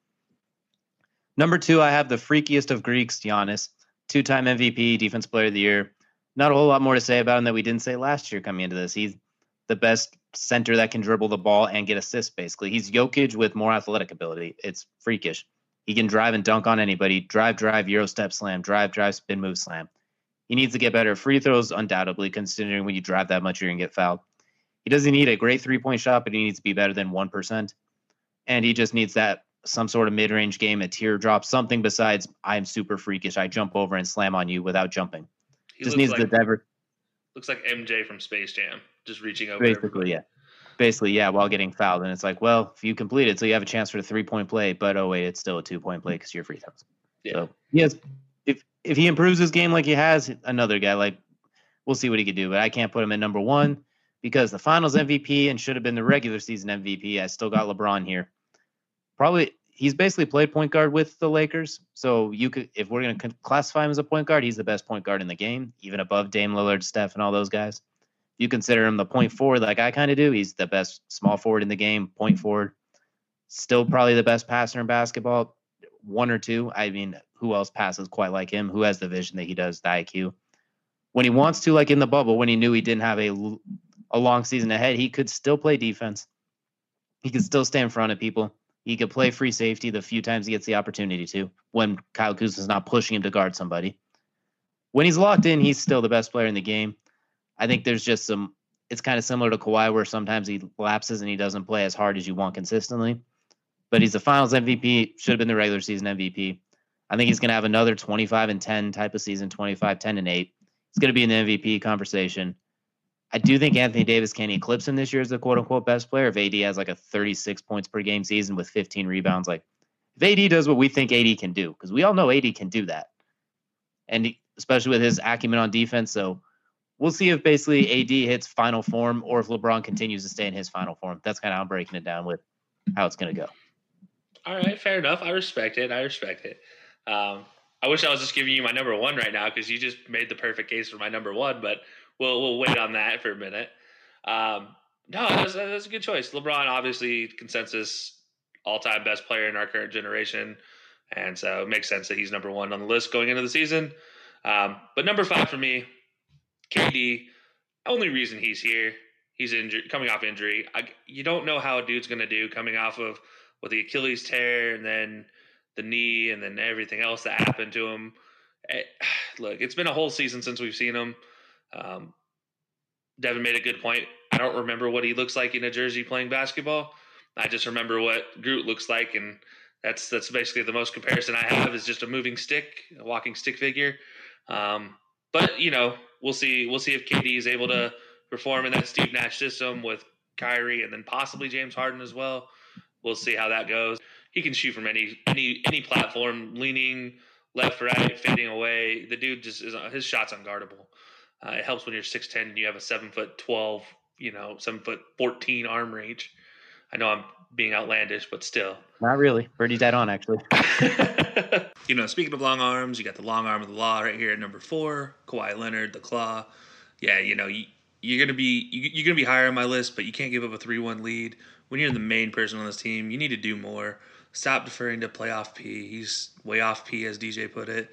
Number two, I have the freakiest of Greeks, Giannis, two-time MVP, defense player of the year. Not a whole lot more to say about him that we didn't say last year coming into this. He's the best center that can dribble the ball and get assists, basically. He's Jokic with more athletic ability. It's freakish. He can drive and dunk on anybody. Drive, drive, Euro step slam, drive, drive, spin move slam. He needs to get better free throws, undoubtedly, considering when you drive that much, you're going to get fouled. He doesn't need a great three point shot, but he needs to be better than 1%. And he just needs that some sort of mid range game, a teardrop, something besides I'm super freakish. I jump over and slam on you without jumping. He just needs like, the diver. looks like MJ from Space Jam, just reaching over. Basically, yeah. Basically, yeah, while getting fouled. And it's like, well, if you complete it, so you have a chance for a three point play, but oh, wait, it's still a two point play because you're free throws. Yeah. So, yes, if if he improves his game like he has, another guy, like, we'll see what he could do. But I can't put him at number one because the finals MVP and should have been the regular season MVP. I still got LeBron here. Probably, he's basically played point guard with the Lakers. So, you could, if we're going to classify him as a point guard, he's the best point guard in the game, even above Dame Lillard, Steph, and all those guys you consider him the point forward like I kind of do. He's the best small forward in the game, point forward. Still probably the best passer in basketball. One or two. I mean, who else passes quite like him? Who has the vision that he does, the IQ? When he wants to, like in the bubble, when he knew he didn't have a a long season ahead, he could still play defense. He could still stay in front of people. He could play free safety the few times he gets the opportunity to when Kyle Kuzma's not pushing him to guard somebody. When he's locked in, he's still the best player in the game. I think there's just some. It's kind of similar to Kawhi, where sometimes he lapses and he doesn't play as hard as you want consistently. But he's the Finals MVP. Should have been the regular season MVP. I think he's going to have another 25 and 10 type of season, 25, 10 and 8. He's going to be in the MVP conversation. I do think Anthony Davis can eclipse him this year as the quote unquote best player. If AD has like a 36 points per game season with 15 rebounds, like if AD does what we think AD can do, because we all know AD can do that, and especially with his acumen on defense. So we'll see if basically AD hits final form or if LeBron continues to stay in his final form. That's kind of how I'm breaking it down with how it's going to go. All right, fair enough. I respect it. I respect it. Um, I wish I was just giving you my number one right now because you just made the perfect case for my number one. But we'll we'll wait on that for a minute. Um, no, that's, that's a good choice. LeBron, obviously, consensus all time best player in our current generation, and so it makes sense that he's number one on the list going into the season. Um, but number five for me, KD. Only reason he's here, he's injured, coming off injury. I, you don't know how a dude's going to do coming off of with the Achilles tear and then the knee and then everything else that happened to him. Eh, [SIGHS] look, it's been a whole season since we've seen him. Um, Devin made a good point. I don't remember what he looks like in a jersey playing basketball. I just remember what Groot looks like, and that's that's basically the most comparison I have is just a moving stick, a walking stick figure. Um, but you know, we'll see. We'll see if KD is able to perform in that Steve Nash system with Kyrie and then possibly James Harden as well. We'll see how that goes. He can shoot from any any any platform, leaning left, right, fading away. The dude just is his shot's unguardable. Uh, it helps when you're six ten and you have a seven foot twelve, you know, seven foot fourteen arm reach. I know I'm being outlandish, but still. Not really. Pretty dead on, actually. [LAUGHS] you know, speaking of long arms, you got the long arm of the law right here at number four. Kawhi Leonard, the claw. Yeah, you know, you, you're gonna be you, you're gonna be higher on my list, but you can't give up a three-one lead when you're the main person on this team. You need to do more. Stop deferring to playoff P. He's way off P, as DJ put it.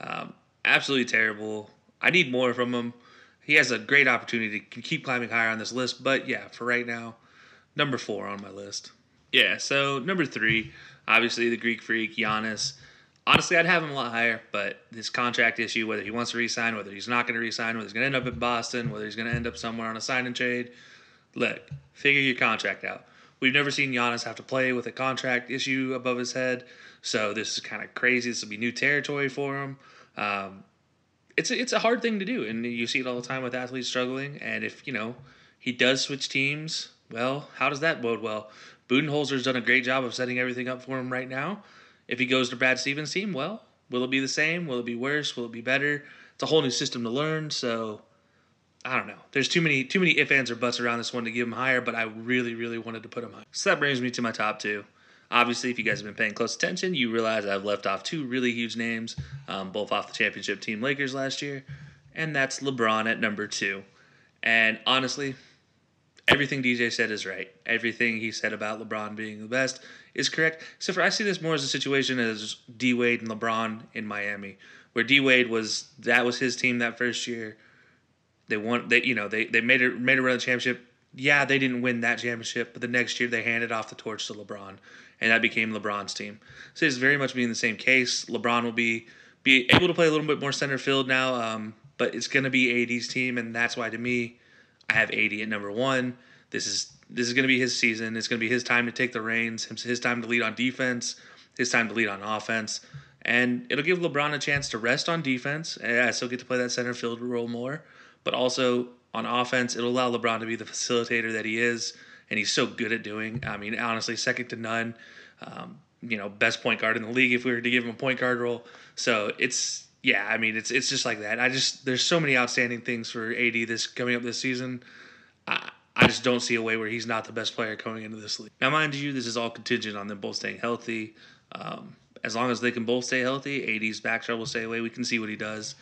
Um, absolutely terrible. I need more from him. He has a great opportunity to keep climbing higher on this list, but yeah, for right now, number four on my list. Yeah, so number three, obviously the Greek freak, Giannis. Honestly, I'd have him a lot higher, but this contract issue, whether he wants to resign, whether he's not going to resign, whether he's going to end up in Boston, whether he's going to end up somewhere on a sign and trade, look, figure your contract out. We've never seen Giannis have to play with a contract issue above his head, so this is kind of crazy. This will be new territory for him. Um, it's a, it's a hard thing to do, and you see it all the time with athletes struggling. And if you know he does switch teams, well, how does that bode well? Budenholzer's done a great job of setting everything up for him right now. If he goes to Brad Stevens' team, well, will it be the same? Will it be worse? Will it be better? It's a whole new system to learn, so I don't know. There's too many too many if ands or buts around this one to give him higher, but I really really wanted to put him high. So that brings me to my top two. Obviously, if you guys have been paying close attention, you realize I've left off two really huge names, um, both off the championship team Lakers last year, and that's LeBron at number two. And honestly, everything DJ said is right. Everything he said about LeBron being the best is correct. Except for I see this more as a situation as D Wade and LeBron in Miami, where D Wade was that was his team that first year. They won. They you know they they made it made a run of the championship. Yeah, they didn't win that championship, but the next year they handed off the torch to LeBron, and that became LeBron's team. So it's very much being the same case. LeBron will be be able to play a little bit more center field now, um, but it's going to be AD's team, and that's why to me, I have AD at number one. This is this is going to be his season. It's going to be his time to take the reins. His time to lead on defense. His time to lead on offense. And it'll give LeBron a chance to rest on defense. I still get to play that center field role more, but also on offense, it'll allow LeBron to be the facilitator that he is, and he's so good at doing. I mean, honestly, second to none. Um, you know, best point guard in the league if we were to give him a point guard role. So it's yeah, I mean, it's it's just like that. I just there's so many outstanding things for AD this coming up this season. I, I just don't see a way where he's not the best player coming into this league. Now, mind you, this is all contingent on them both staying healthy. Um, as long as they can both stay healthy, AD's back trouble stay away. We can see what he does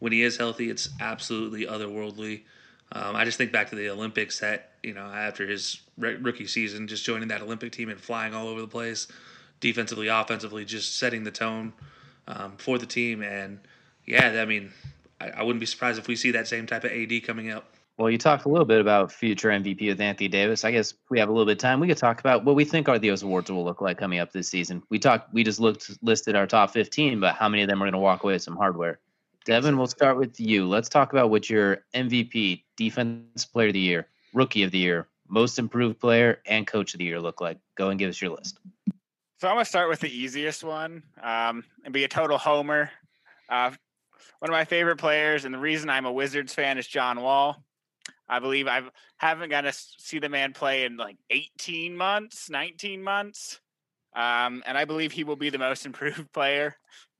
when he is healthy. It's absolutely otherworldly. Um, I just think back to the Olympics that you know after his rookie season, just joining that Olympic team and flying all over the place, defensively, offensively, just setting the tone um, for the team. And yeah, I mean, I, I wouldn't be surprised if we see that same type of AD coming up. Well, you talked a little bit about future MVP with Anthony Davis. I guess we have a little bit of time. We could talk about what we think are those awards will look like coming up this season. We talked, we just looked listed our top 15, but how many of them are going to walk away with some hardware? Devin, we'll start with you. Let's talk about what your MVP, Defense Player of the Year, Rookie of the Year, Most Improved Player, and Coach of the Year look like. Go and give us your list. So I'm gonna start with the easiest one um, and be a total homer. Uh, one of my favorite players, and the reason I'm a Wizards fan is John Wall. I believe I haven't got to see the man play in like 18 months, 19 months. Um, and I believe he will be the most [LAUGHS] improved player.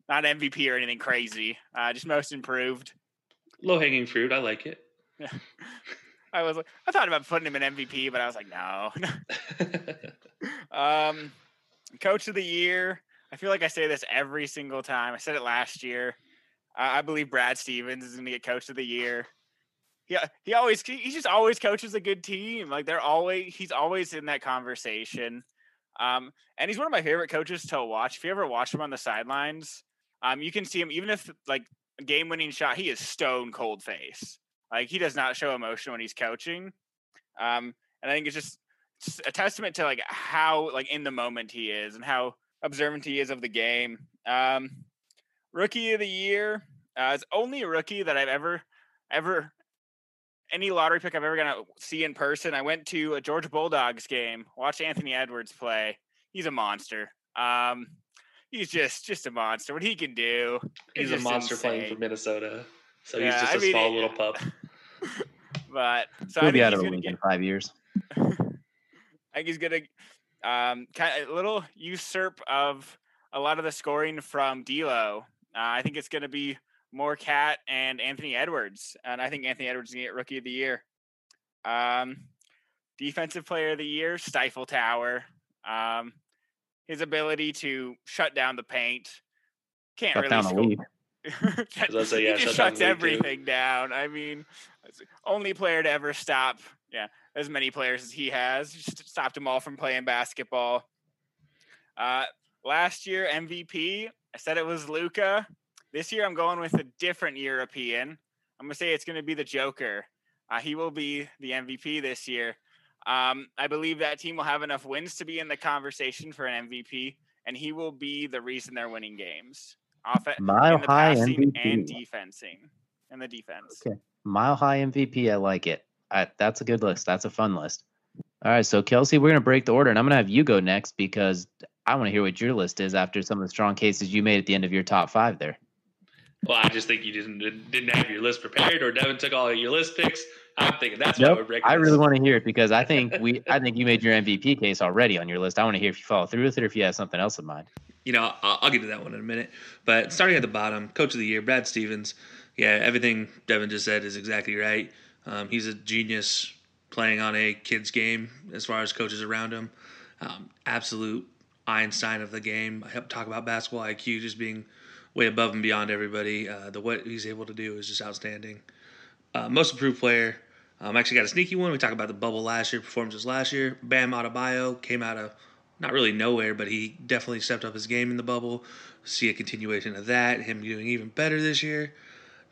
Not MVP or anything crazy, uh, just most improved. Low hanging fruit. I like it. Yeah. [LAUGHS] I was like, I thought about putting him in MVP, but I was like, no. [LAUGHS] um, coach of the year. I feel like I say this every single time. I said it last year. I believe Brad Stevens is going to get coach of the year yeah, he always he just always coaches a good team. Like they're always he's always in that conversation. Um, and he's one of my favorite coaches to watch. If you ever watch him on the sidelines, um, you can see him even if like game winning shot, he is stone cold face. Like he does not show emotion when he's coaching. Um, and I think it's just it's a testament to like how like in the moment he is and how observant he is of the game. Um, rookie of the year uh, is only a rookie that I've ever ever any lottery pick I've ever gonna see in person. I went to a Georgia Bulldogs game, watched Anthony Edwards play. He's a monster. Um, he's just just a monster. What he can do, he's a monster insane. playing for Minnesota. So yeah, he's just I a mean, small little pup. [LAUGHS] but so he'll I be out of the league get, in five years. [LAUGHS] I think he's gonna um, kind of a little usurp of a lot of the scoring from D'Lo. Uh, I think it's gonna be more KAT and Anthony Edwards, and I think Anthony Edwards is gonna get Rookie of the Year. Um, defensive Player of the Year, Stifle Tower. Um, his ability to shut down the paint can't shut really down score. [LAUGHS] he yeah, just shuts everything too. down. I mean, only player to ever stop, yeah, as many players as he has. Just stopped them all from playing basketball. Uh, last year MVP, I said it was Luka. This year I'm going with a different European. I'm gonna say it's gonna be the Joker. Uh, he will be the MVP this year. Um, I believe that team will have enough wins to be in the conversation for an MVP, and he will be the reason they're winning games. Off Mile in the high passing MVP. and defensing, and the defense. Okay. Mile high MVP. I like it. I, that's a good list. That's a fun list. All right. So, Kelcey, we're going to break the order and I'm going to have you go next because I want to hear what your list is after some of the strong cases you made at the end of your top five there. Well, I just think you didn't didn't have your list prepared, or Devin took all of your list picks. I'm thinking that's why we're Nope. I really want to hear it because I think we, I think you made your MVP case already on your list. I want to hear if you follow through with it or if you have something else in mind. you know, I'll, I'll get to that one in a minute. But starting at the bottom, coach of the year, Brad Stevens. Yeah, everything Devin just said is exactly right. Um, he's a genius playing on a kid's game as far as coaches around him. Um, absolute Einstein of the game. I help talk about basketball IQ just being way above and beyond everybody. Uh, the what he's able to do is just outstanding. Uh, most improved player. Um, actually got a sneaky one. We talked about the bubble last year, performances last year. Bam Adebayo came out of not really nowhere, but he definitely stepped up his game in the bubble. See a continuation of that. Him doing even better this year.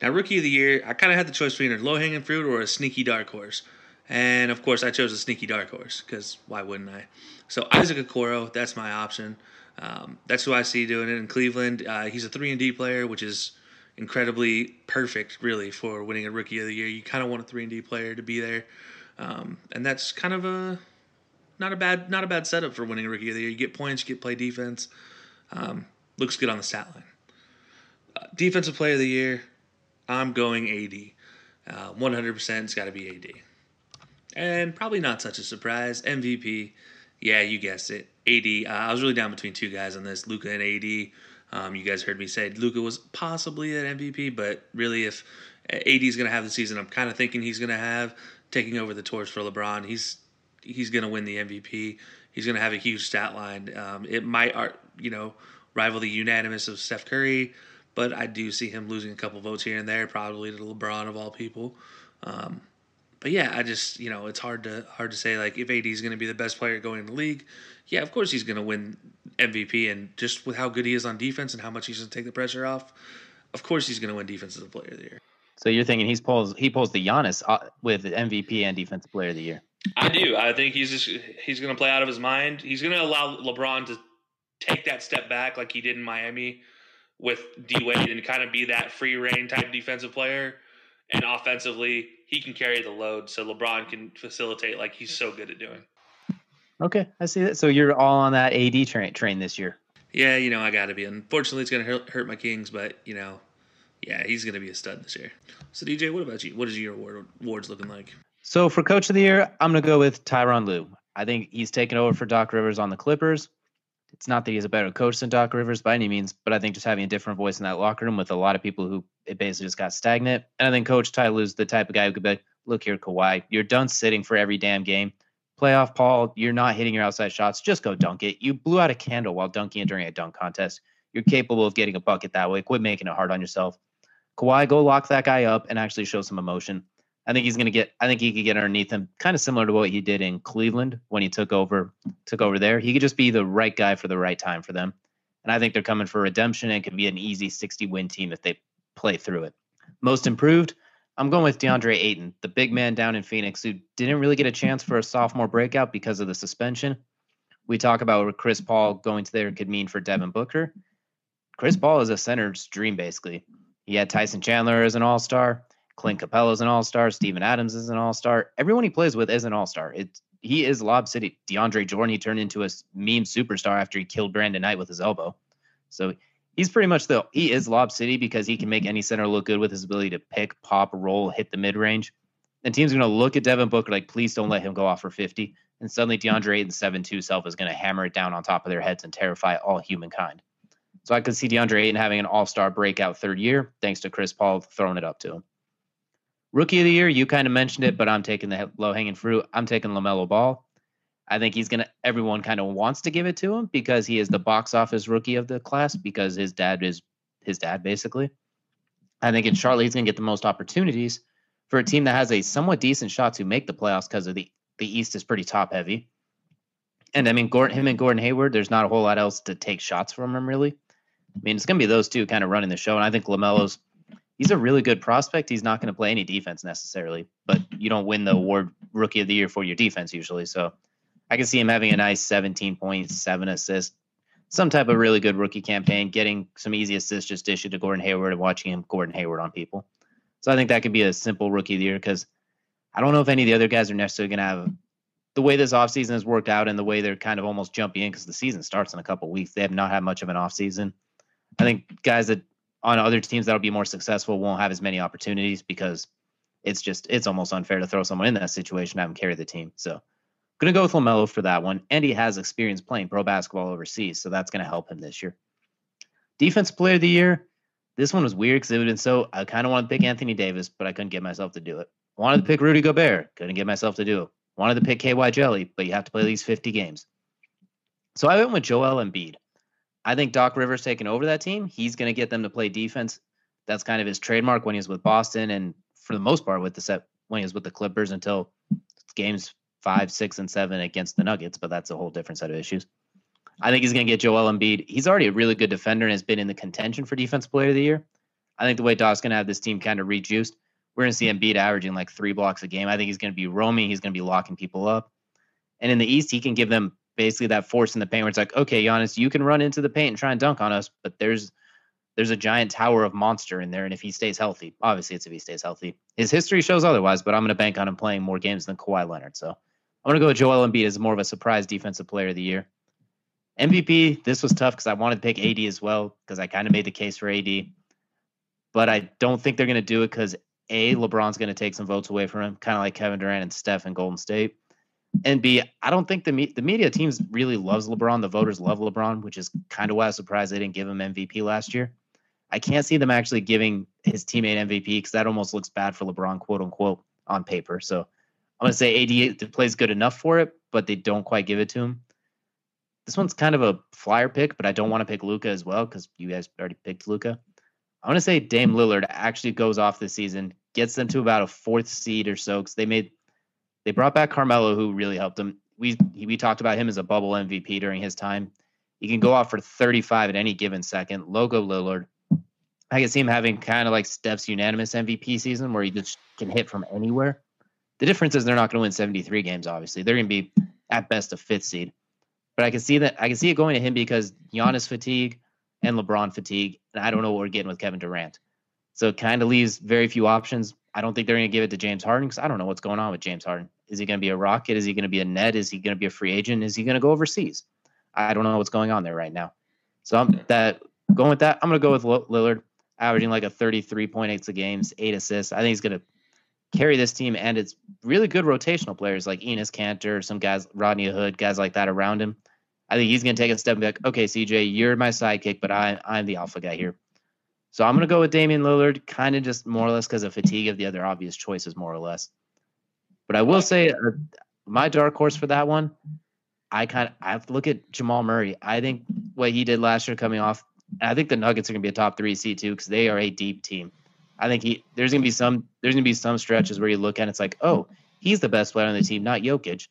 Now, rookie of the year, I kind of had the choice between a low hanging fruit or a sneaky dark horse. And of course, I chose a sneaky dark horse because why wouldn't I? So Isaac Okoro, that's my option. Um, that's who I see doing it in Cleveland. Uh, he's a three and D player, which is incredibly perfect, really, for winning a Rookie of the Year. You kind of want a three and D player to be there, um, and that's kind of a not a bad not a bad setup for winning a Rookie of the Year. You get points, you get play defense. Um, looks good on the stat line. Uh, defensive Player of the Year, I'm going AD. Uh, 100% it's got to be AD. And probably not such a surprise. MVP, yeah, you guessed it. AD. Uh, I was really down between two guys on this, Luka and AD. Um, you guys heard me say Luka was possibly an MVP, but really, if AD is going to have the season, I'm kind of thinking he's going to have taking over the torch for LeBron. He's he's going to win the MVP. He's going to have a huge stat line. Um, it might, ar- you know, rival the unanimous of Steph Curry, but I do see him losing a couple votes here and there, probably to LeBron of all people. Um, but yeah, I just you know it's hard to hard to say like if AD is going to be the best player going in the league. Yeah, of course he's going to win MVP, and just with how good he is on defense and how much he's going to take the pressure off, of course he's going to win Defensive Player of the Year. So you're thinking he's pulls he pulls the Giannis uh, with MVP and Defensive Player of the Year. I do. I think he's just he's going to play out of his mind. He's going to allow LeBron to take that step back like he did in Miami with D Wade and kind of be that free reign type defensive player. And offensively, he can carry the load, so LeBron can facilitate like he's so good at doing. Okay, I see that. So you're all on that AD train train this year. Yeah, you know I got to be. Unfortunately, it's going to hurt, hurt my Kings, but you know, yeah, he's going to be a stud this year. So DJ, what about you? What is your award, awards looking like? So for Coach of the Year, I'm going to go with Tyronn Lue. I think he's taken over for Doc Rivers on the Clippers. It's not that he's a better coach than Doc Rivers by any means, but I think just having a different voice in that locker room with a lot of people who it basically just got stagnant. And I think Coach Ty the type of guy who could be like, look here, Kawhi, you're done sitting for every damn game. Playoff Paul, you're not hitting your outside shots. Just go dunk it. You blew out a candle while dunking it during a dunk contest. You're capable of getting a bucket that way. Quit making it hard on yourself. Kawhi, go lock that guy up and actually show some emotion. I think he's going to get. I think he could get underneath him, kind of similar to what he did in Cleveland when he took over. Took over there. He could just be the right guy for the right time for them. And I think they're coming for redemption and could be an easy 60 win team if they play through it. Most improved. I'm going with DeAndre Ayton, the big man down in Phoenix who didn't really get a chance for a sophomore breakout because of the suspension. We talk about what Chris Paul going to there could mean for Devin Booker. Chris Paul is a center's dream, basically. He had Tyson Chandler as an all star. Clint Capela is an all star. Steven Adams is an all star. Everyone he plays with is an all star. It's he is Lob City. DeAndre Jordan, he turned into a meme superstar after he killed Brandon Knight with his elbow. So he's pretty much the he is Lob City because he can make any center look good with his ability to pick, pop, roll, hit the mid range. And teams are going to look at Devin Booker like, please don't let him go off for 50. And suddenly DeAndre Ayton's 7 2 self is going to hammer it down on top of their heads and terrify all humankind. So I could see DeAndre Ayton having an all star breakout third year, thanks to Chris Paul throwing it up to him. Rookie of the year, you kind of mentioned it, but I'm taking the low hanging fruit. I'm taking LaMelo Ball. I think he's going to, everyone kind of wants to give it to him because he is the box office rookie of the class because his dad is his dad, basically. I think in Charlotte, he's going to get the most opportunities for a team that has a somewhat decent shot to make the playoffs because of the, the East is pretty top heavy. And I mean, Gordon, him and Gordon Hayward, there's not a whole lot else to take shots from him, really. I mean, it's going to be those two kind of running the show. And I think LaMelo's, he's a really good prospect. He's not going to play any defense necessarily, but you don't win the hmm. award rookie of the year for your defense usually. So I can see him having a nice 17 points, seven assists, some type of really good rookie campaign, getting some easy assists just issued to Gordon Hayward and watching him Gordon Hayward on people. So I think that could be a simple rookie of the year because I don't know if any of the other guys are necessarily going to have the way this offseason has worked out and the way they're kind of almost jumping in because the season starts in a couple weeks. They have not had much of an offseason. I think guys that on other teams that'll be more successful won't have as many opportunities because it's just it's almost unfair to throw someone in that situation and have him carry the team. So gonna go with Lamelo for that one. And he has experience playing pro basketball overseas, so that's gonna help him this year. Defense player of the year. This one was weird because it would so I kind of wanted to pick Anthony Davis, but I couldn't get myself to do it. Wanted to pick Rudy Gobert, couldn't get myself to do it. Wanted to pick KY Jelly, but you have to play these 50 games. So I went with Joel Embiid. I think Doc Rivers taking over that team, he's going to get them to play defense. That's kind of his trademark when he was with Boston, and for the most part, with the set when he was with the Clippers until games five, six, and seven against the Nuggets. But that's a whole different set of issues. I think he's going to get Joel Embiid. He's already a really good defender and has been in the contention for Defense Player of the Year. I think the way Doc's going to have this team kind of rejuiced, we're going to see Embiid averaging like three blocks a game. I think he's going to be roaming. He's going to be locking people up. And in the East, he can give them basically that force in the paint where it's like, okay, Giannis, you can run into the paint and try and dunk on us, but there's there's a giant tower of monster in there, and if he stays healthy, obviously it's if he stays healthy. His history shows otherwise, but I'm going to bank on him playing more games than Kawhi Leonard. So I'm going to go with Joel Embiid as more of a surprise defensive player of the year. MVP, this was tough because I wanted to pick AD as well because I kind of made the case for AD, but I don't think they're going to do it because A, LeBron's going to take some votes away from him, kind of like Kevin Durant and Steph in Golden State and B, I don't think the me- the media teams really loves LeBron. The voters love LeBron, which is kind of why I was surprised they didn't give him MVP last year. I can't see them actually giving his teammate MVP because that almost looks bad for LeBron, quote unquote, on paper. So I'm gonna say AD plays good enough for it, but they don't quite give it to him. This one's kind of a flyer pick, but I don't want to pick Luka as well because you guys already picked Luka. I want to say Dame Lillard actually goes off this season, gets them to about a fourth seed or so because they made they brought back Carmelo, who really helped them. We we talked about him as a bubble MVP during his time. He can go off for 35 at any given second. Logo Lillard. I can see him having kind of like Steph's unanimous MVP season where he just can hit from anywhere. The difference is they're not going to win 73 games, obviously. They're going to be at best a fifth seed. But I can see that I can see it going to him because Giannis fatigue and LeBron fatigue. And I don't know what we're getting with Kevin Durant. So it kind of leaves very few options. I don't think they're going to give it to James Harden because I don't know what's going on with James Harden. Is he going to be a Rocket? Is he going to be a Net? Is he going to be a free agent? Is he going to go overseas? I don't know what's going on there right now. So I'm that going with that. I'm going to go with Lillard, averaging like a 33.8 a games, eight assists. I think he's going to carry this team, and it's really good rotational players like Enes Kanter, some guys, Rodney Hood, guys like that around him. I think he's going to take a step back. Okay, CJ, you're my sidekick, but I, I'm the alpha guy here. So I'm going to go with Damian Lillard, kind of just more or less because of fatigue of the other obvious choices, more or less. But I will say, uh, my dark horse for that one, I kind of I look at Jamal Murray. I think what he did last year coming off, I think the Nuggets are going to be a top three seed too because they are a deep team. I think he there's going to be some there's going to be some stretches where you look at it, it's like, oh, he's the best player on the team, not Jokic.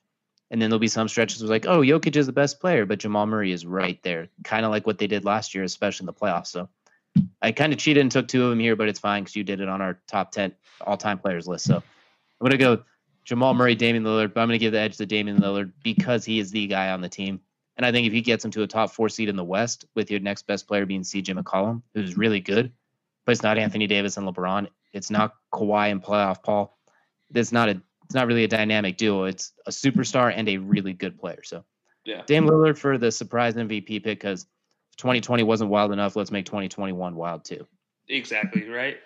And then there'll be some stretches where it's like, oh, Jokic is the best player, but Jamal Murray is right there, kind of like what they did last year, especially in the playoffs. So I kind of cheated and took two of them here, but it's fine because you did it on our top 10 all time players list. So I'm going to go Jamal Murray, Damian Lillard, but I'm going to give the edge to Damian Lillard because he is the guy on the team. And I think if he gets him to a top four seed in the West, with your next best player being CJ McCollum, who's really good, but it's not Anthony Davis and LeBron. It's not Kawhi and playoff Paul. It's not a it's not really a dynamic duo. It's a superstar and a really good player. So yeah. Dame Lillard for the surprise MVP pick because 2020 wasn't wild enough. Let's make 2021 wild too. Exactly right.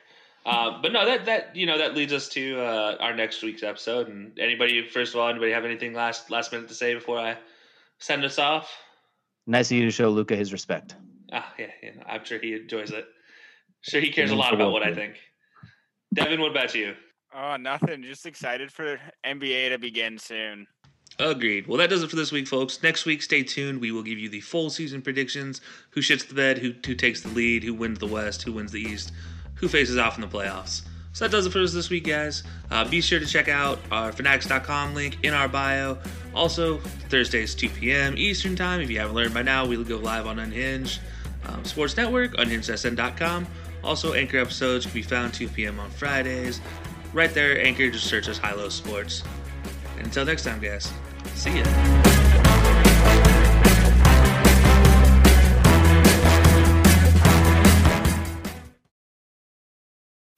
Uh, but no, that that you know that leads us to uh, our next week's episode. And anybody, first of all, anybody have anything last last minute to say before I send us off? Nice of you to show Luka his respect. Ah, yeah, yeah, I'm sure he enjoys it. Sure, he cares a lot about what I think. Devin, what about you? Oh, nothing. Just excited for NBA to begin soon. Agreed. Well, that does it for this week, folks. Next week, stay tuned. We will give you the full season predictions: who shits the bed, who who takes the lead, who wins the West, who wins the East, who faces off in the playoffs. So that does it for us this week, guys. Uh, be sure to check out our fanatics.com link in our bio. Also, Thursdays 2 p.m. Eastern Time. If you haven't learned by now, we'll go live on Unhinged um, Sports Network, unhingedsn.com. Also, Anchor episodes can be found 2 p.m. on Fridays. Right there, Anchor, just search us High Low Sports. Until next time, guys, see ya.